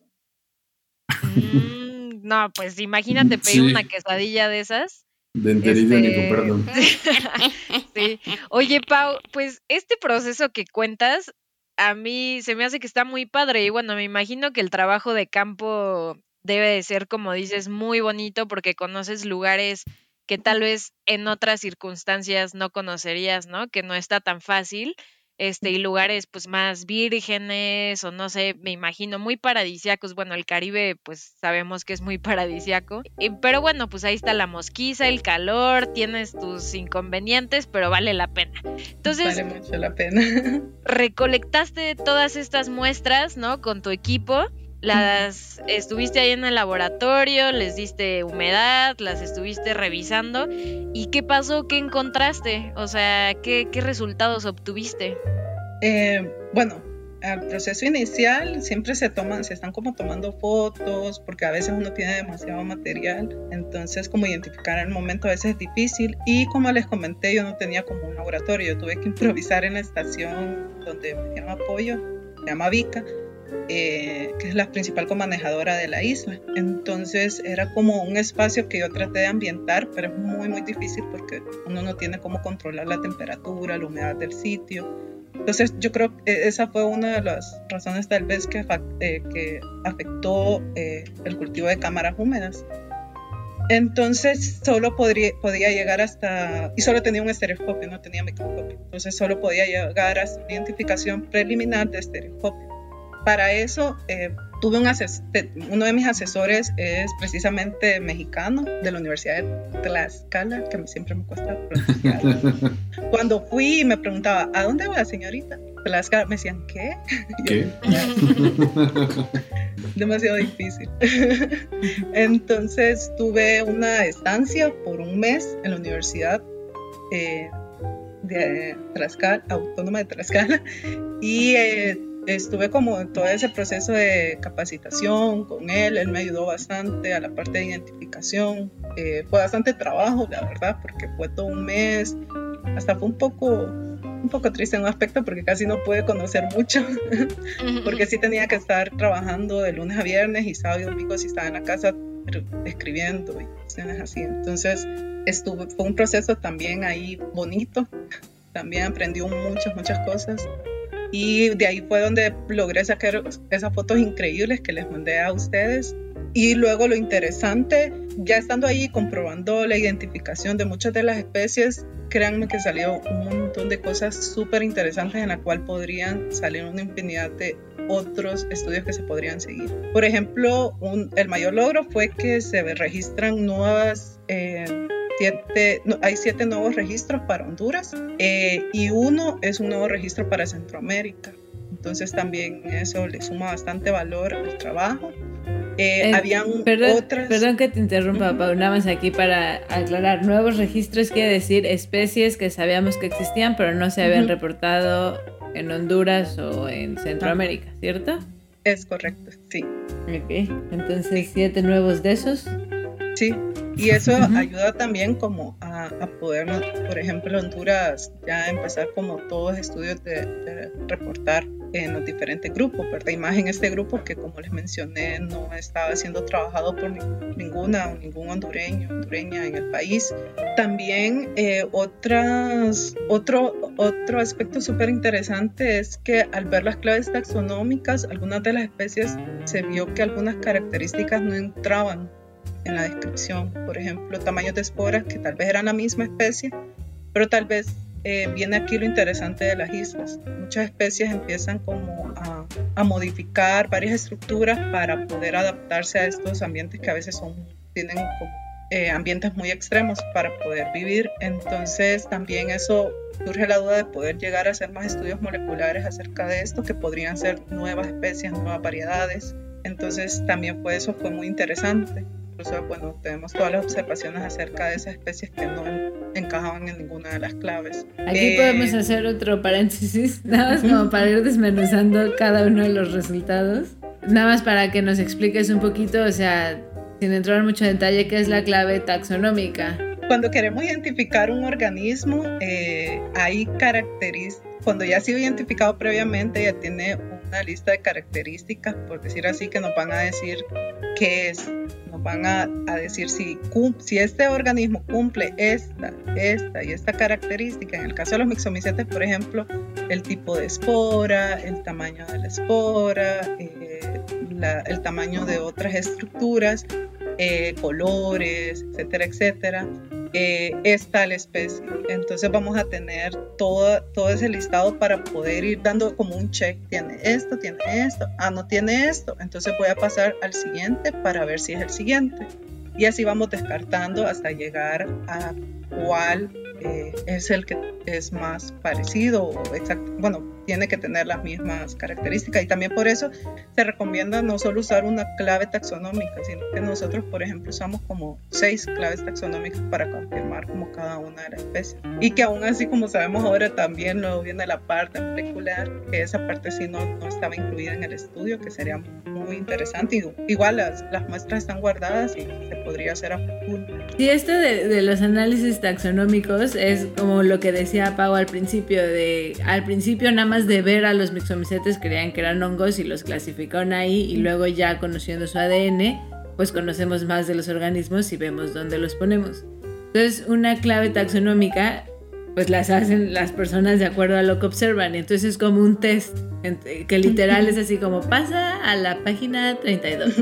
Mm, no, pues imagínate pedir Sí. una quesadilla de esas. De enteridio Este- perdón. Sí. Oye, Pau, pues este proceso que cuentas, a mí se me hace que está muy padre. Y bueno, me imagino que el trabajo de campo debe de ser, como dices, muy bonito porque conoces lugares que tal vez en otras circunstancias no conocerías, ¿no? Que no está tan fácil. Este, y lugares pues más vírgenes o no sé, me imagino muy paradisiacos. Bueno, el Caribe pues sabemos que es muy paradisiaco. Y- pero bueno, pues ahí está la mosquiza, el calor, tienes tus inconvenientes, pero vale la pena. Entonces, Vale mucho la pena. recolectaste todas estas muestras, ¿no? Con tu equipo. Las estuviste ahí en el laboratorio, les diste humedad, las estuviste revisando. ¿Y qué pasó? ¿Qué encontraste? O sea, ¿qué, resultados obtuviste? Eh, bueno, al proceso inicial siempre se toman, se están como tomando fotos, porque a veces uno tiene demasiado material, entonces como identificar el momento a veces es difícil. Y como les comenté, yo no tenía como un laboratorio, tuve que improvisar en la estación donde me dieron apoyo, se llama Vica, eh, que es la principal comanejadora de la isla. Entonces era como un espacio que yo traté de ambientar, pero es muy, muy difícil porque uno no tiene cómo controlar la temperatura, la humedad del sitio. Entonces yo creo que esa fue una de las razones tal vez que, eh, que afectó eh, el cultivo de cámaras húmedas. Entonces solo podría, podía llegar hasta, y solo tenía un estereoscopio, no tenía microscopio. Entonces solo podía llegar a una identificación preliminar de estereoscopio. Para eso eh, tuve un uno de mis asesores es precisamente mexicano de la Universidad de Tlaxcala, que siempre me cuesta pronunciar. Cuando fui y me preguntaba, ¿a dónde va, señorita? Tlaxcala, me decían, ¿qué? ¿Qué? Demasiado difícil. Entonces tuve una estancia por un mes en la Universidad eh, de Tlaxcala, Autónoma de Tlaxcala, y eh, estuve como en todo ese proceso de capacitación con él, él me ayudó bastante a la parte de identificación, eh, fue bastante trabajo, la verdad, porque fue todo un mes, hasta fue un poco, un poco triste en un aspecto porque casi no pude conocer mucho, porque sí tenía que estar trabajando de lunes a viernes y sábado y domingo si estaba en la casa escribiendo y cuestiones así, entonces estuve, fue un proceso también ahí bonito, también aprendí muchas, muchas cosas y de ahí fue donde logré sacar esas fotos increíbles que les mandé a ustedes. Y luego lo interesante, ya estando ahí comprobando la identificación de muchas de las especies, créanme que salió un montón de cosas súper interesantes en la cual podrían salir una infinidad de otros estudios que se podrían seguir. Por ejemplo, un, el mayor logro fue que se registran nuevas... Eh, hay siete nuevos registros para Honduras eh, y uno es un nuevo registro para Centroamérica. Entonces también eso le suma bastante valor al trabajo. Eh, eh, habían perdón, otras... Perdón que te interrumpa, Paula, nada más aquí para aclarar. Nuevos registros quiere decir especies que sabíamos que existían, pero no se habían reportado en Honduras o en Centroamérica, ¿cierto? Es correcto, sí. Ok, entonces siete nuevos de esos. Sí, y eso ayuda también como a, poder, por ejemplo, Honduras ya empezar como todos estudios de, reportar en los diferentes grupos, ¿verdad? Y más en este grupo que como les mencioné no estaba siendo trabajado por ninguna o ningún hondureño, hondureña en el país. También eh, otras, otro, otro aspecto súper interesante es que al ver las claves taxonómicas, algunas de las especies se vio que algunas características no entraban en la descripción. Por ejemplo, tamaños de esporas que tal vez eran la misma especie, pero tal vez eh, viene aquí lo interesante de las islas. Muchas especies empiezan como a, a, modificar varias estructuras para poder adaptarse a estos ambientes que a veces son, tienen eh, ambientes muy extremos para poder vivir. Entonces también eso surge la duda de poder llegar a hacer más estudios moleculares acerca de esto, que podrían ser nuevas especies, nuevas variedades. Entonces también fue eso fue muy interesante incluso bueno, tenemos todas las observaciones acerca de esas especies que no encajaban en ninguna de las claves. Aquí eh, podemos hacer otro paréntesis, nada más como para ir desmenuzando cada uno de los resultados. Nada más para que nos expliques un poquito, o sea, sin entrar en mucho detalle, qué es la clave taxonómica. Cuando queremos identificar un organismo, eh, hay características, cuando ya ha sido identificado previamente, ya tiene una lista de características, por decir así, que nos van a decir qué es nos van a, decir si, si este organismo cumple esta, esta y esta característica. En el caso de los mixomicetes, por ejemplo, el tipo de espora, el tamaño de la espora, eh, el tamaño de otras estructuras, eh, colores, etcétera, etcétera eh, es tal especie. Entonces vamos a tener todo, todo ese listado para poder ir dando como un check. Tiene esto, tiene esto, ah, no tiene esto. Entonces voy a pasar al siguiente para ver si es el siguiente. Y así vamos descartando hasta llegar a cuál eh, es el que es más parecido o exacto, bueno, tiene que tener las mismas características y también por eso se recomienda no solo usar una clave taxonómica, sino que nosotros, por ejemplo, usamos como seis claves taxonómicas para confirmar como cada una de las especies. Y que aún así, como sabemos ahora, también luego viene la parte molecular, que esa parte sí no, no estaba incluida en el estudio, que sería muy interesante. Igual las, las muestras están guardadas y se podría hacer a futuro. Sí, esto de, de, los análisis taxonómicos es como lo que decía Pau al principio, de al principio nada más de ver a los mixomicetes creían que eran hongos y los clasificaron ahí y luego ya conociendo su ADN, pues conocemos más de los organismos y vemos dónde los ponemos. Entonces, una clave taxonómica pues las hacen las personas de acuerdo a lo que observan. Entonces es como un test, que literal es así como pasa a la página 32.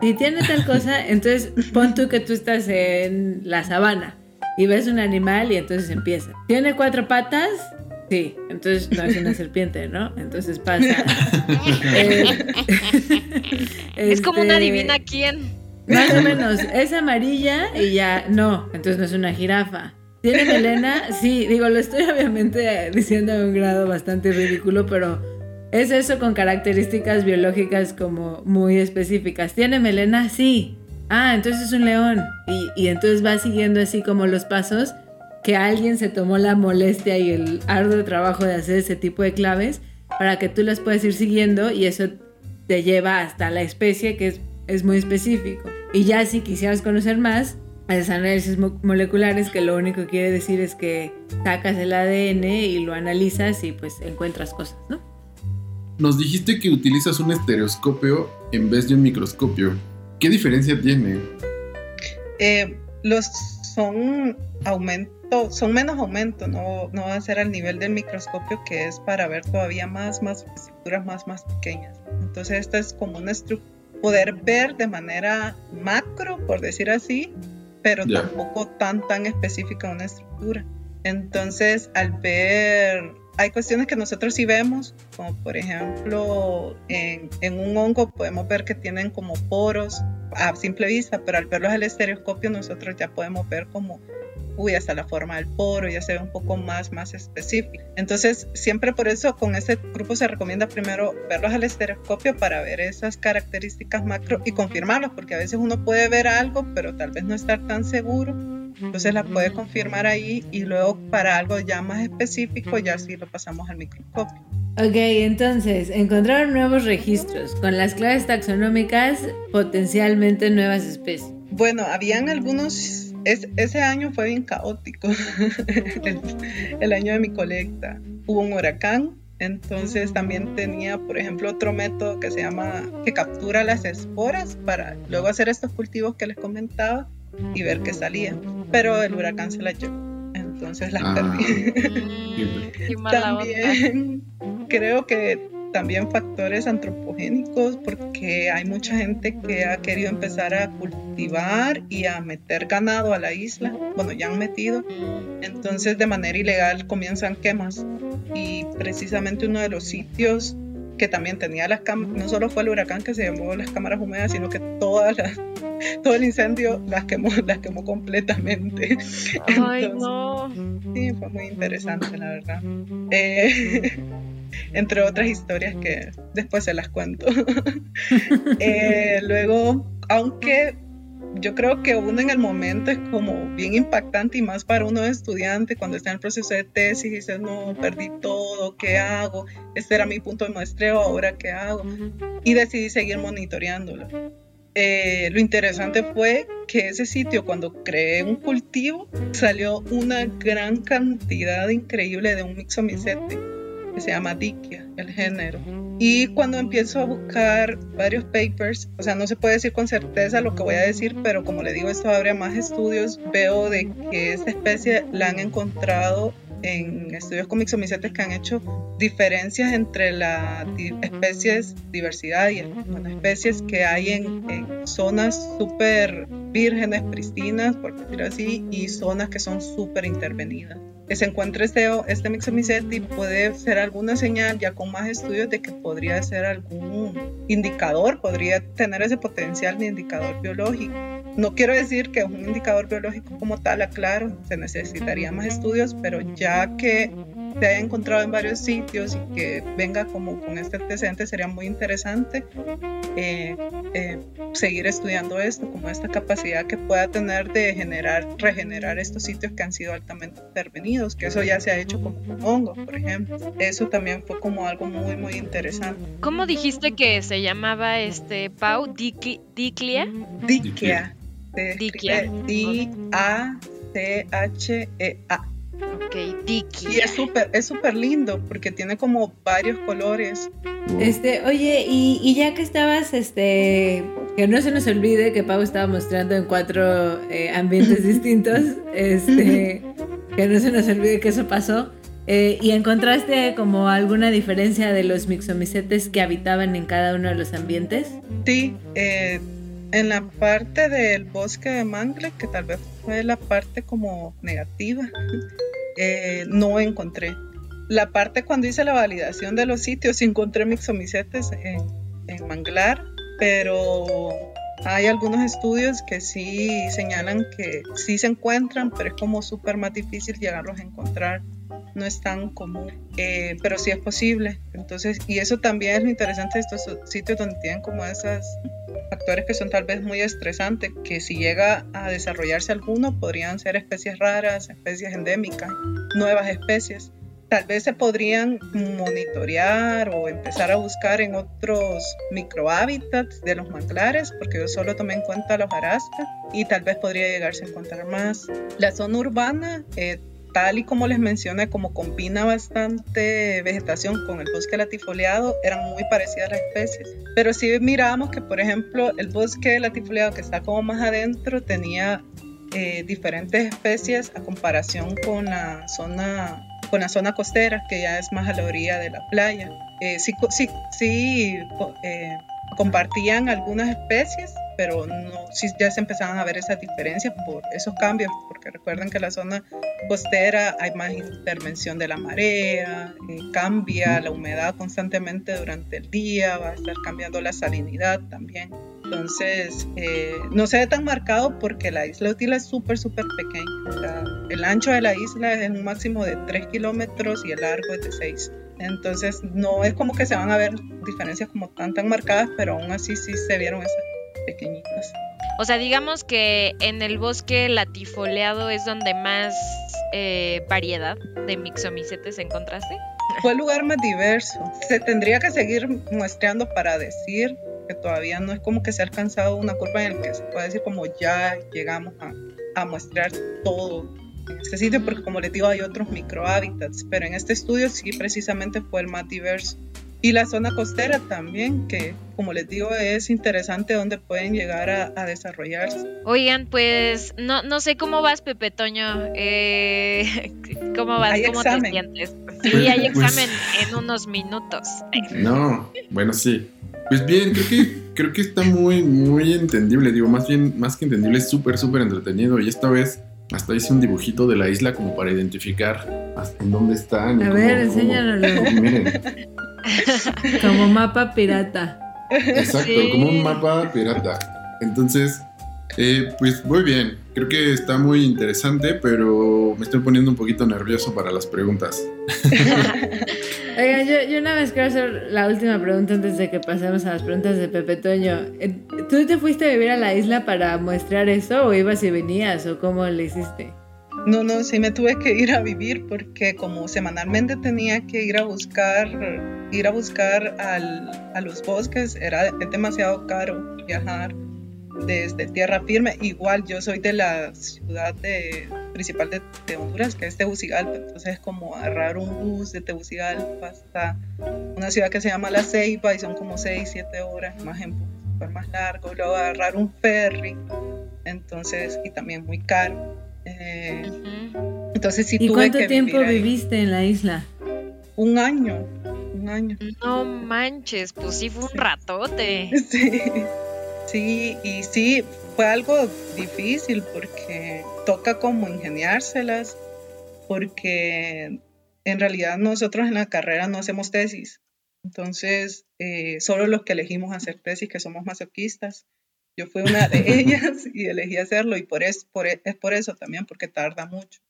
Si tiene tal cosa, entonces pon tú que tú estás en la sabana y ves un animal y entonces empieza. ¿Tiene cuatro patas? Sí, entonces no es una serpiente, ¿no? Entonces pasa. es como una este, adivina quién. Más o menos, es amarilla y ya, no, entonces no es una jirafa. ¿Tiene melena? Sí, digo, lo estoy obviamente diciendo a un grado bastante ridículo, pero es eso con características biológicas como muy específicas. ¿Tiene melena? Sí. Ah, entonces es un león. Y, y entonces va siguiendo así como los pasos que alguien se tomó la molestia y el arduo trabajo de hacer ese tipo de claves para que tú las puedas ir siguiendo y eso te lleva hasta la especie que es, es muy específico. Y ya si quisieras conocer más, los análisis moleculares que lo único que quiere decir es que sacas el ADN y lo analizas y pues encuentras cosas, ¿no? Nos dijiste que utilizas un estereoscopio en vez de un microscopio. ¿Qué diferencia tiene? Eh, los son son menos aumento, no, no va a ser al nivel del microscopio que es para ver todavía más, más estructuras más, más pequeñas. Entonces esta es como una estructura, poder ver de manera macro, por decir así, pero tampoco tan, tan específica una estructura. Entonces, al ver, hay cuestiones que nosotros sí vemos, como por ejemplo, en, en un hongo podemos ver que tienen como poros a simple vista, pero al verlos al estereoscopio nosotros ya podemos ver como uy, hasta la forma del poro, ya se ve un poco más, más específico. Entonces, siempre por eso con este grupo se recomienda primero verlos al estereoscopio para ver esas características macro y confirmarlos, porque a veces uno puede ver algo, pero tal vez no estar tan seguro. Entonces la puede confirmar ahí y luego para algo ya más específico ya sí lo pasamos al microscopio. Ok, entonces, encontraron nuevos registros con las claves taxonómicas, potencialmente nuevas especies. Bueno, habían algunos ese año fue bien caótico, el, año de mi colecta. Hubo un huracán, entonces también tenía, por ejemplo, otro método que se llama, que captura las esporas para luego hacer estos cultivos que les comentaba y ver qué salía. Pero el huracán se las llevó, entonces las ah. perdí. también creo que también factores antropogénicos porque hay mucha gente que ha querido empezar a cultivar y a meter ganado a la isla, bueno, ya han metido, entonces de manera ilegal comienzan quemas y precisamente uno de los sitios que también tenía las cámaras, no solo fue el huracán que se llevó las cámaras húmedas, sino que todas las, todo el incendio las quemó, las quemó completamente. Ay, no. Sí, fue muy interesante, la verdad. Eh, entre otras historias que después se las cuento. Eh, luego, aunque yo creo que uno en el momento es como bien impactante y más para uno de estudiante cuando está en el proceso de tesis y dices, no, perdí todo, ¿qué hago? Este era mi punto de muestreo, ahora qué hago? Y decidí seguir monitoreándolo. Eh, lo interesante fue que ese sitio, cuando creé un cultivo, salió una gran cantidad increíble de un mixomicete se llama Dikia, el género. Y cuando empiezo a buscar varios papers, o sea, no se puede decir con certeza lo que voy a decir, pero como le digo, esto abre más estudios, veo de que esta especie la han encontrado en estudios con mixomicetes que han hecho diferencias entre las especies, diversidad y especies que hay en, en zonas súper vírgenes, pristinas, por decirlo así, y zonas que son súper intervenidas que se encuentre este, este Mixomycetes puede ser alguna señal ya con más estudios de que podría ser algún indicador, podría tener ese potencial de indicador biológico. No quiero decir que un indicador biológico como tal, aclaro, se necesitaría más estudios, pero ya que se haya encontrado en varios sitios y que venga como con este antecedente sería muy interesante eh, eh, seguir estudiando esto, como esta capacidad que pueda tener de generar, regenerar estos sitios que han sido altamente intervenidos, que eso ya se ha hecho como con hongos, por ejemplo. Eso también fue como algo muy, muy interesante. ¿Cómo dijiste que se llamaba este Pau? Diclia? Dikia. Dikia. D-A-C-H-E-A. Ok, Y Dikia. es súper, es súper lindo porque tiene como varios colores. Este, oye, y, y ya que estabas, este, que no se nos olvide que Pau estaba mostrando en cuatro eh, ambientes distintos, este, que no se nos olvide que eso pasó. eh, y encontraste como alguna diferencia de los mixomicetes que habitaban en cada uno de los ambientes. Sí, eh, en la parte del bosque de mangle, que tal vez fue la parte como negativa, eh, no encontré. La parte cuando hice la validación de los sitios, encontré mixomicetes en, en manglar, pero hay algunos estudios que sí señalan que sí se encuentran, pero es como súper más difícil llegarlos a encontrar. No es tan común, eh, pero sí es posible. Entonces, y eso también es lo interesante de estos sitios donde tienen como esas factores que son tal vez muy estresantes, que si llega a desarrollarse alguno, podrían ser especies raras, especies endémicas, nuevas especies. Tal vez se podrían monitorear o empezar a buscar en otros microhábitats de los manglares, porque yo solo tomé en cuenta los arastas y tal vez podría llegarse a encontrar más. La zona urbana, eh, tal y como les mencioné, como combina bastante vegetación con el bosque latifoliado, eran muy parecidas las especies. Pero sí mirábamos que, por ejemplo, el bosque latifoliado que está como más adentro tenía eh, diferentes especies a comparación con la zona con la zona costera que ya es más a la orilla de la playa. Eh, sí, sí, eh, compartían algunas especies, pero no, sí ya se empezaban a ver esas diferencias por esos cambios, porque recuerden que la zona costera hay más intervención de la marea, eh, cambia la humedad constantemente durante el día, va a estar cambiando la salinidad también. Entonces, eh, no se ve tan marcado porque la isla Utila es súper, súper pequeña. O sea, el ancho de la isla es un máximo de 3 kilómetros y el largo es de 6. Entonces, no es como que se van a ver diferencias como tan, tan marcadas, pero aún así sí se vieron esas pequeñitas. O sea, digamos que en el bosque latifoleado es donde más eh, variedad de mixomicetes encontraste. Fue el lugar más diverso. Se tendría que seguir muestreando para decir que todavía no es como que se ha alcanzado una curva en la que se puede decir como ya llegamos a, a muestrear todo en este sitio, porque como les digo hay otros microhábitats, pero en este estudio sí precisamente fue el más diverso. Y la zona costera también, que como les digo es interesante donde pueden llegar a, a desarrollarse. Oigan, pues no, no sé cómo vas, Pepe Toño. Eh, ¿Cómo vas? Hay ¿Cómo examen. te sientes? Sí, Pues- hay pues- examen en unos minutos. No, bueno, sí. Pues bien, creo que, creo que está muy, muy entendible. Digo, más bien, más que entendible, es súper, súper entretenido. Y esta vez hasta hice un dibujito de la isla como para identificar hasta en dónde están. y A cómo- ver, cómo- enséñanoslo. Miren, Como mapa pirata. exacto, Sí. como un mapa pirata. Entonces, eh, pues muy bien. Creo que está muy interesante, pero me estoy poniendo un poquito nervioso para las preguntas. Oigan, yo, yo una vez quiero hacer la última pregunta antes de que pasemos a las preguntas de Pepe Toño. Eh, ¿Tú te fuiste a vivir a la isla para muestrar eso o ibas y venías o cómo le hiciste? No, no, sí me tuve que ir a vivir porque como semanalmente tenía que ir a buscar, ir a buscar al- a los bosques, era es demasiado caro viajar desde tierra firme. Igual yo soy de la ciudad de, principal de, Honduras, que es Tegucigalpa, entonces es como agarrar un bus de Tegucigalpa hasta una ciudad que se llama La Ceiba y son como 6, 7 horas, más en bus, más largo, luego agarrar un ferry, entonces, y también muy caro. Eh, Ujú. entonces sí ¿Y tuve cuánto que tiempo vivir ahí. viviste en la isla? Un año, un año. No manches, pues sí fue un Sí. ratote. Sí, sí, y sí, fue algo difícil porque toca como ingeniárselas, porque en realidad nosotros en la carrera no hacemos tesis. Entonces, eh, solo los que elegimos hacer tesis, que somos masoquistas, yo fui una de ellas y elegí hacerlo y por, es, por, e- es por eso también, porque tarda mucho.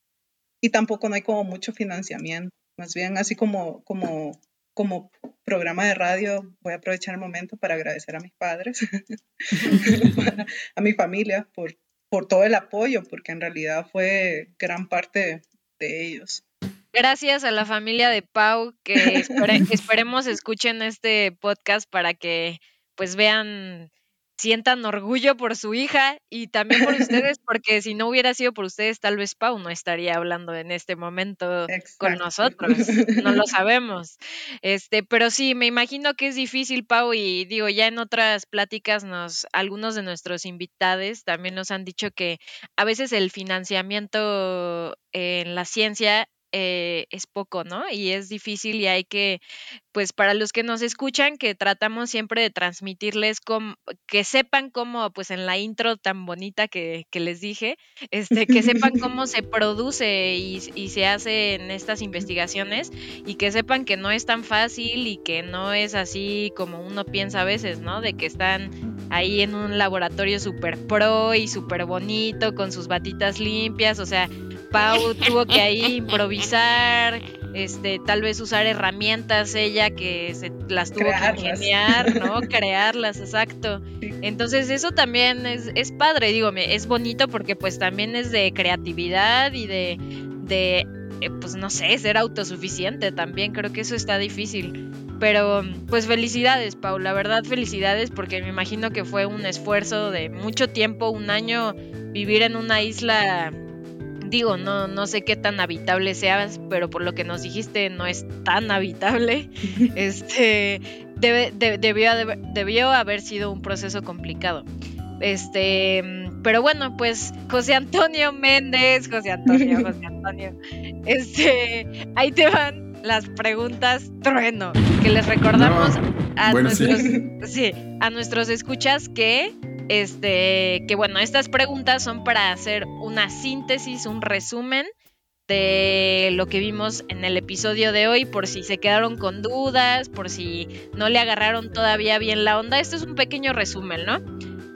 Y tampoco no hay como mucho financiamiento. más bien así como, como, como programa de radio, voy a aprovechar el momento para agradecer a mis padres, a mi familia por, por todo el apoyo, porque en realidad fue gran parte de ellos. Gracias a la familia de Pau, que esperemos escuchen este podcast para que pues vean sientan orgullo por su hija y también por ustedes, porque si no hubiera sido por ustedes, tal vez Pau no estaría hablando en este momento con nosotros. No lo sabemos. Este, pero sí, me imagino que es difícil, Pau, y digo, ya en otras pláticas nos, algunos de nuestros invitados también nos han dicho que a veces el financiamiento en la ciencia eh, es poco, ¿no? Y es difícil y hay que, pues para los que nos escuchan, que tratamos siempre de transmitirles que sepan cómo, pues en la intro tan bonita que, les dije, este, que sepan cómo se produce y, y se hacen estas investigaciones y que sepan que no es tan fácil y que no es así como uno piensa a veces, ¿no? De que están ahí en un laboratorio súper pro y súper bonito con sus batitas limpias, o sea, Pau tuvo que ahí improvisar, este, tal vez usar herramientas ella que se las tuvo que ingeniar, ¿no? Crearlas, exacto. Entonces eso también es, es padre, digo, es bonito porque pues también es de creatividad y de, de eh, pues no sé, ser autosuficiente también, creo que eso está difícil. Pero pues felicidades, Pau, la verdad felicidades porque me imagino que fue un esfuerzo de mucho tiempo, un año vivir en una isla digo, no, no sé qué tan habitable seas, pero por lo que nos dijiste no es tan habitable. este debió, debió haber sido un proceso complicado. Este, pero bueno, pues José Antonio Méndez, José Antonio, José Antonio. Este, ahí te van las preguntas trueno, que les recordamos a nuestros sí, a nuestros escuchas que este, que bueno, estas preguntas son para hacer una síntesis, un resumen de lo que vimos en el episodio de hoy, por si se quedaron con dudas, por si no le agarraron todavía bien la onda. Este es un pequeño resumen, ¿no?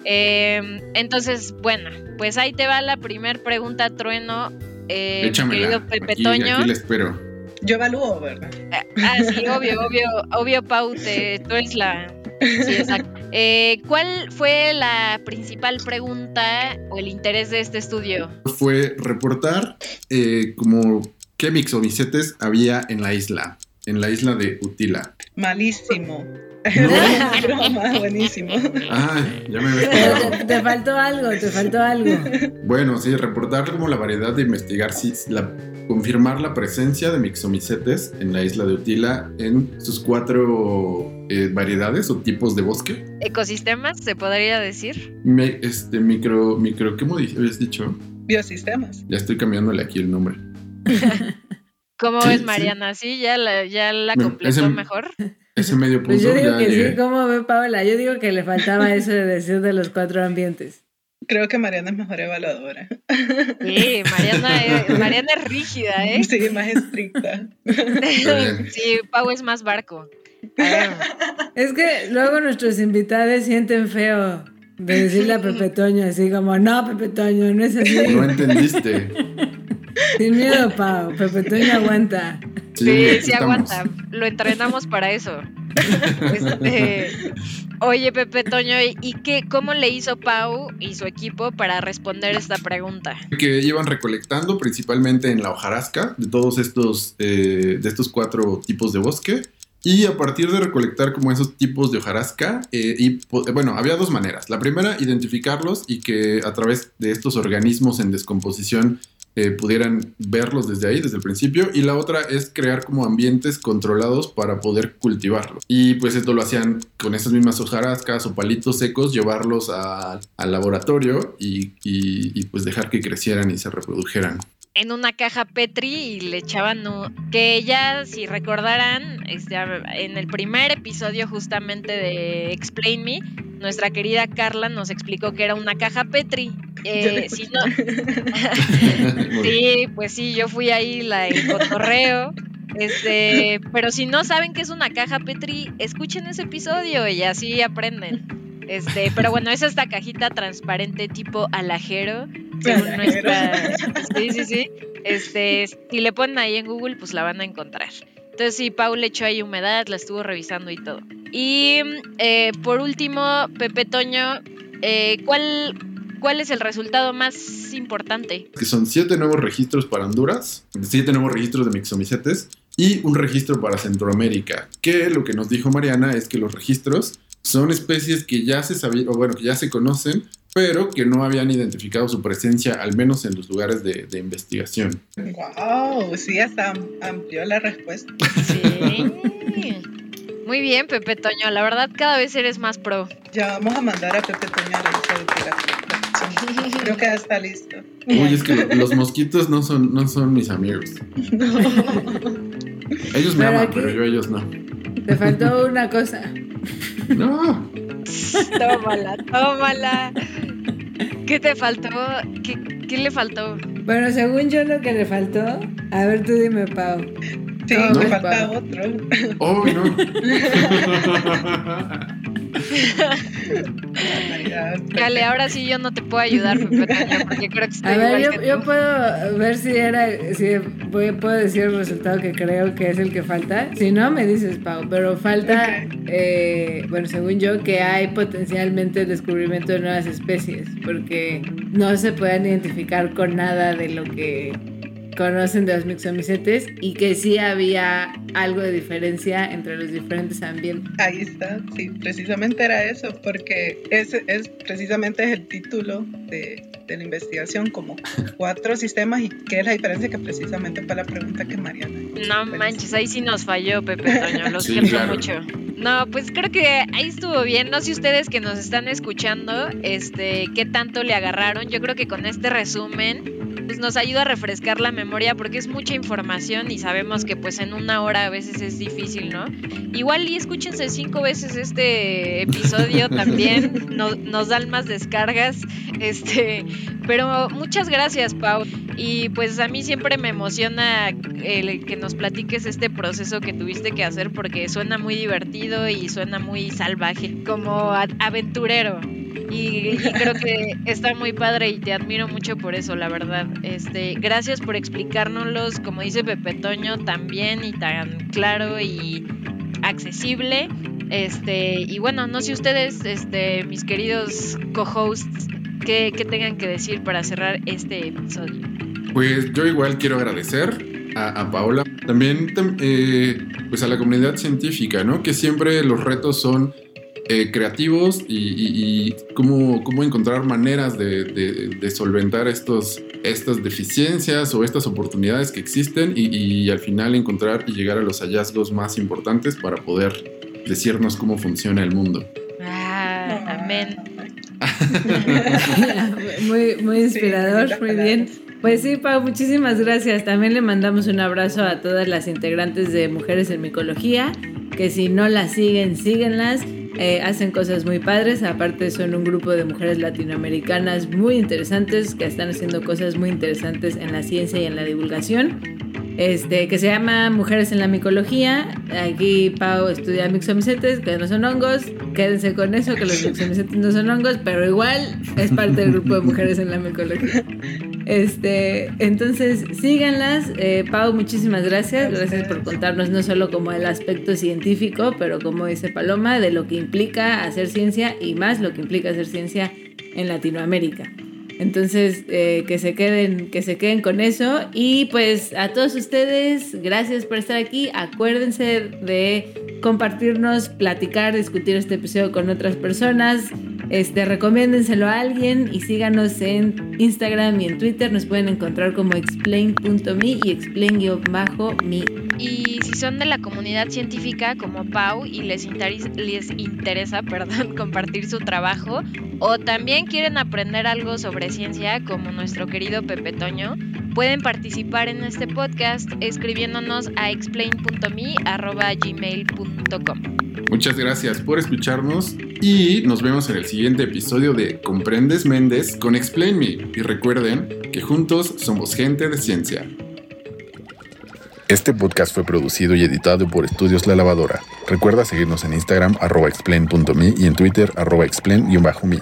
Em, entonces, bueno, pues ahí te va la primer pregunta, Trueno. Eh, querido Pepe Toño. Aquí espero. Yo evalúo, ¿verdad? Ah, ah, sí, obvio, obvio, obvio, Pau, tú eres la, Sí, exacto. Eh, ¿Cuál fue la principal pregunta o el interés de este estudio? Fue reportar eh, como qué mixomicetes había en la isla, en la isla de Utila. Malísimo. buenísimo. Ah, ya me te, te, faltó algo, te faltó algo. Bueno, sí, reportar como la variedad de investigar si la confirmar la presencia de mixomicetes en la isla de Utila en sus cuatro eh, variedades o tipos de bosque. ¿Ecosistemas se podría decir? este, micro, micro, ¿qué habías dicho? Biosistemas. Ya estoy cambiándole aquí el nombre. ¿Cómo ves, Mariana? ¿Sí? ¿Ya la, ya la completó mejor? Ese medio pues punto. Pues yo digo que sí, ¿cómo ve Paola? Yo digo que le faltaba eso de decir de los cuatro ambientes. Creo que Mariana es mejor evaluadora. Sí, Mariana es, Mariana es rígida, ¿eh? Sí, más estricta. sí, Pau es más barco. Es que luego nuestros invitados sienten feo de decirle a Pepe Toño así como, no, Pepe Toño, no es así. No entendiste. Sin miedo, Pau. Pepe Toño aguanta. Sí, sí, aguanta. Lo entrenamos para eso. Este, oye, Pepe Toño, ¿y qué, cómo le hizo Pau y su equipo para responder esta pregunta? Que iban recolectando principalmente en la hojarasca de todos estos, eh, de estos cuatro tipos de bosque. Y a partir de recolectar como esos tipos de hojarasca, eh, y bueno, había dos maneras. La primera, identificarlos y que a través de estos organismos en descomposición eh, pudieran verlos desde ahí, desde el principio. Y la otra es crear como ambientes controlados para poder cultivarlos. Y pues esto lo hacían con esas mismas hojarascas o palitos secos, llevarlos al laboratorio y, y pues dejar que crecieran y se reprodujeran en una caja Petri y le echaban que ella, si recordarán, este, en el primer episodio justamente de Explain Me, nuestra querida Carla nos explicó que era una caja Petri. Eh, si no... sí, pues sí, yo fui ahí la, el cotorreo. Este, pero si no saben qué es una caja Petri, escuchen ese episodio y así aprenden. Este, pero bueno, es esta cajita transparente tipo alajero según nuestra... Sí, sí, sí. Este, si le ponen ahí en Google, pues la van a encontrar. Entonces sí, Pau le echó ahí humedad, la estuvo revisando y todo. Y eh, por último, Pepe Toño, eh, ¿cuál, ¿cuál es el resultado más importante? Que son siete nuevos registros para Honduras, siete nuevos registros de mixomicetes y un registro para Centroamérica. Que lo que nos dijo Mariana es que los registros son especies que ya se sabían, o bueno, que ya se conocen, pero que no habían identificado su presencia, al menos en los lugares de, de investigación. Wow, sí, hasta amplió la respuesta. Sí. Muy bien, Pepe Toño. La verdad, cada vez eres más pro. Ya vamos a mandar a Pepe Toño a la lista de operación. Creo que ya está listo. Uy, es que lo- los mosquitos no son, no son mis amigos. Ellos me aman, pero yo a ellos no. Te faltó una cosa. No. Tómala, tómala. ¿Qué te faltó? ¿Qué, qué le faltó? Bueno, según yo lo que le faltó, a ver tú dime, Pau. Sí, No, me no, falta otro. Oh, no. Dale, ahora sí yo no te puedo ayudar, Pepe Toño, porque creo que estoy A ver, igual yo, que yo tú. puedo ver si era, si voy- puedo decir el resultado que creo que es el que falta. Si no, me dices, Pau. Pero falta, eh, bueno, según yo, que hay potencialmente el descubrimiento de nuevas especies, porque no se pueden identificar con nada de lo que conocen de los mixomicetes y que sí había algo de diferencia entre los diferentes ambientes. Ahí está, sí, precisamente era eso, porque ese es precisamente es el título de, de la investigación, como cuatro sistemas y qué es la diferencia que precisamente fue la pregunta que Mariana. No manches, ahí sí nos falló, Pepe Toño, lo Sí, siento claro. mucho. No, pues creo que ahí estuvo bien. No sé ustedes que nos están escuchando, este, qué tanto le agarraron. Yo creo que con este resumen, pues nos ayuda a refrescar la memoria porque es mucha información y sabemos que pues en una hora a veces es difícil, ¿no? Igual y escúchense cinco veces este episodio también, no- nos dan más descargas, este, pero muchas gracias, Pau. Y pues a mí siempre me emociona el que nos platiques este proceso que tuviste que hacer porque suena muy divertido y suena muy salvaje, como aventurero. Y, y creo que está muy padre y te admiro mucho por eso, la verdad. Este, gracias por explicárnoslos, como dice Pepe Toño, tan bien y tan claro y accesible. Este, y bueno, no sé ustedes, este, mis queridos co-hosts, qué, qué tengan que decir para cerrar este episodio. Pues yo igual quiero agradecer a, a Paola, también tam- eh, pues a la comunidad científica, ¿no? Que siempre los retos son eh, creativos y, cómo, cómo encontrar maneras de- de solventar estos, estas deficiencias o estas oportunidades que existen y, y al final encontrar y llegar a los hallazgos más importantes para poder decirnos cómo funciona el mundo. Ah, amén. muy, muy inspirador, Sí, muy bien. Pues sí, Pau, muchísimas gracias. También le mandamos un abrazo a todas las integrantes de Mujeres en Micología, que si no las siguen, síguenlas. Eh, hacen cosas muy padres, aparte son un grupo de mujeres latinoamericanas muy interesantes que están haciendo cosas muy interesantes en la ciencia y en la divulgación. Este, que se llama Mujeres en la Micología. Aquí Pau estudia mixomicetes, que no son hongos. Quédense con eso, que los mixomicetes no son hongos, pero igual es parte del grupo de Mujeres en la Micología. Este, entonces síganlas. Eh, Pau, muchísimas gracias. Gracias por contarnos no solo como el aspecto científico, pero como dice Paloma, de lo que implica hacer ciencia y más lo que implica hacer ciencia en Latinoamérica. Entonces, eh, que se queden, que se queden con eso. Y pues a todos ustedes, gracias por estar aquí. Acuérdense de compartirnos, platicar, discutir este episodio con otras personas. Este, recomiéndenselo a alguien y síganos en Instagram y en Twitter. Nos pueden encontrar como explain.me y explain-me. Y si son de la comunidad científica como Pau y les, interis- les interesa perdón, compartir su trabajo o también quieren aprender algo sobre ciencia como nuestro querido Pepe Toño, pueden participar en este podcast escribiéndonos a explain.me@gmail.com. Muchas gracias por escucharnos y nos vemos en el siguiente episodio de Comprendes Méndez con Explain Me. Y recuerden que juntos somos gente de ciencia. Este podcast fue producido y editado por Estudios La Lavadora. Recuerda seguirnos en Instagram arroba explain.me y en Twitter arroba explain-me.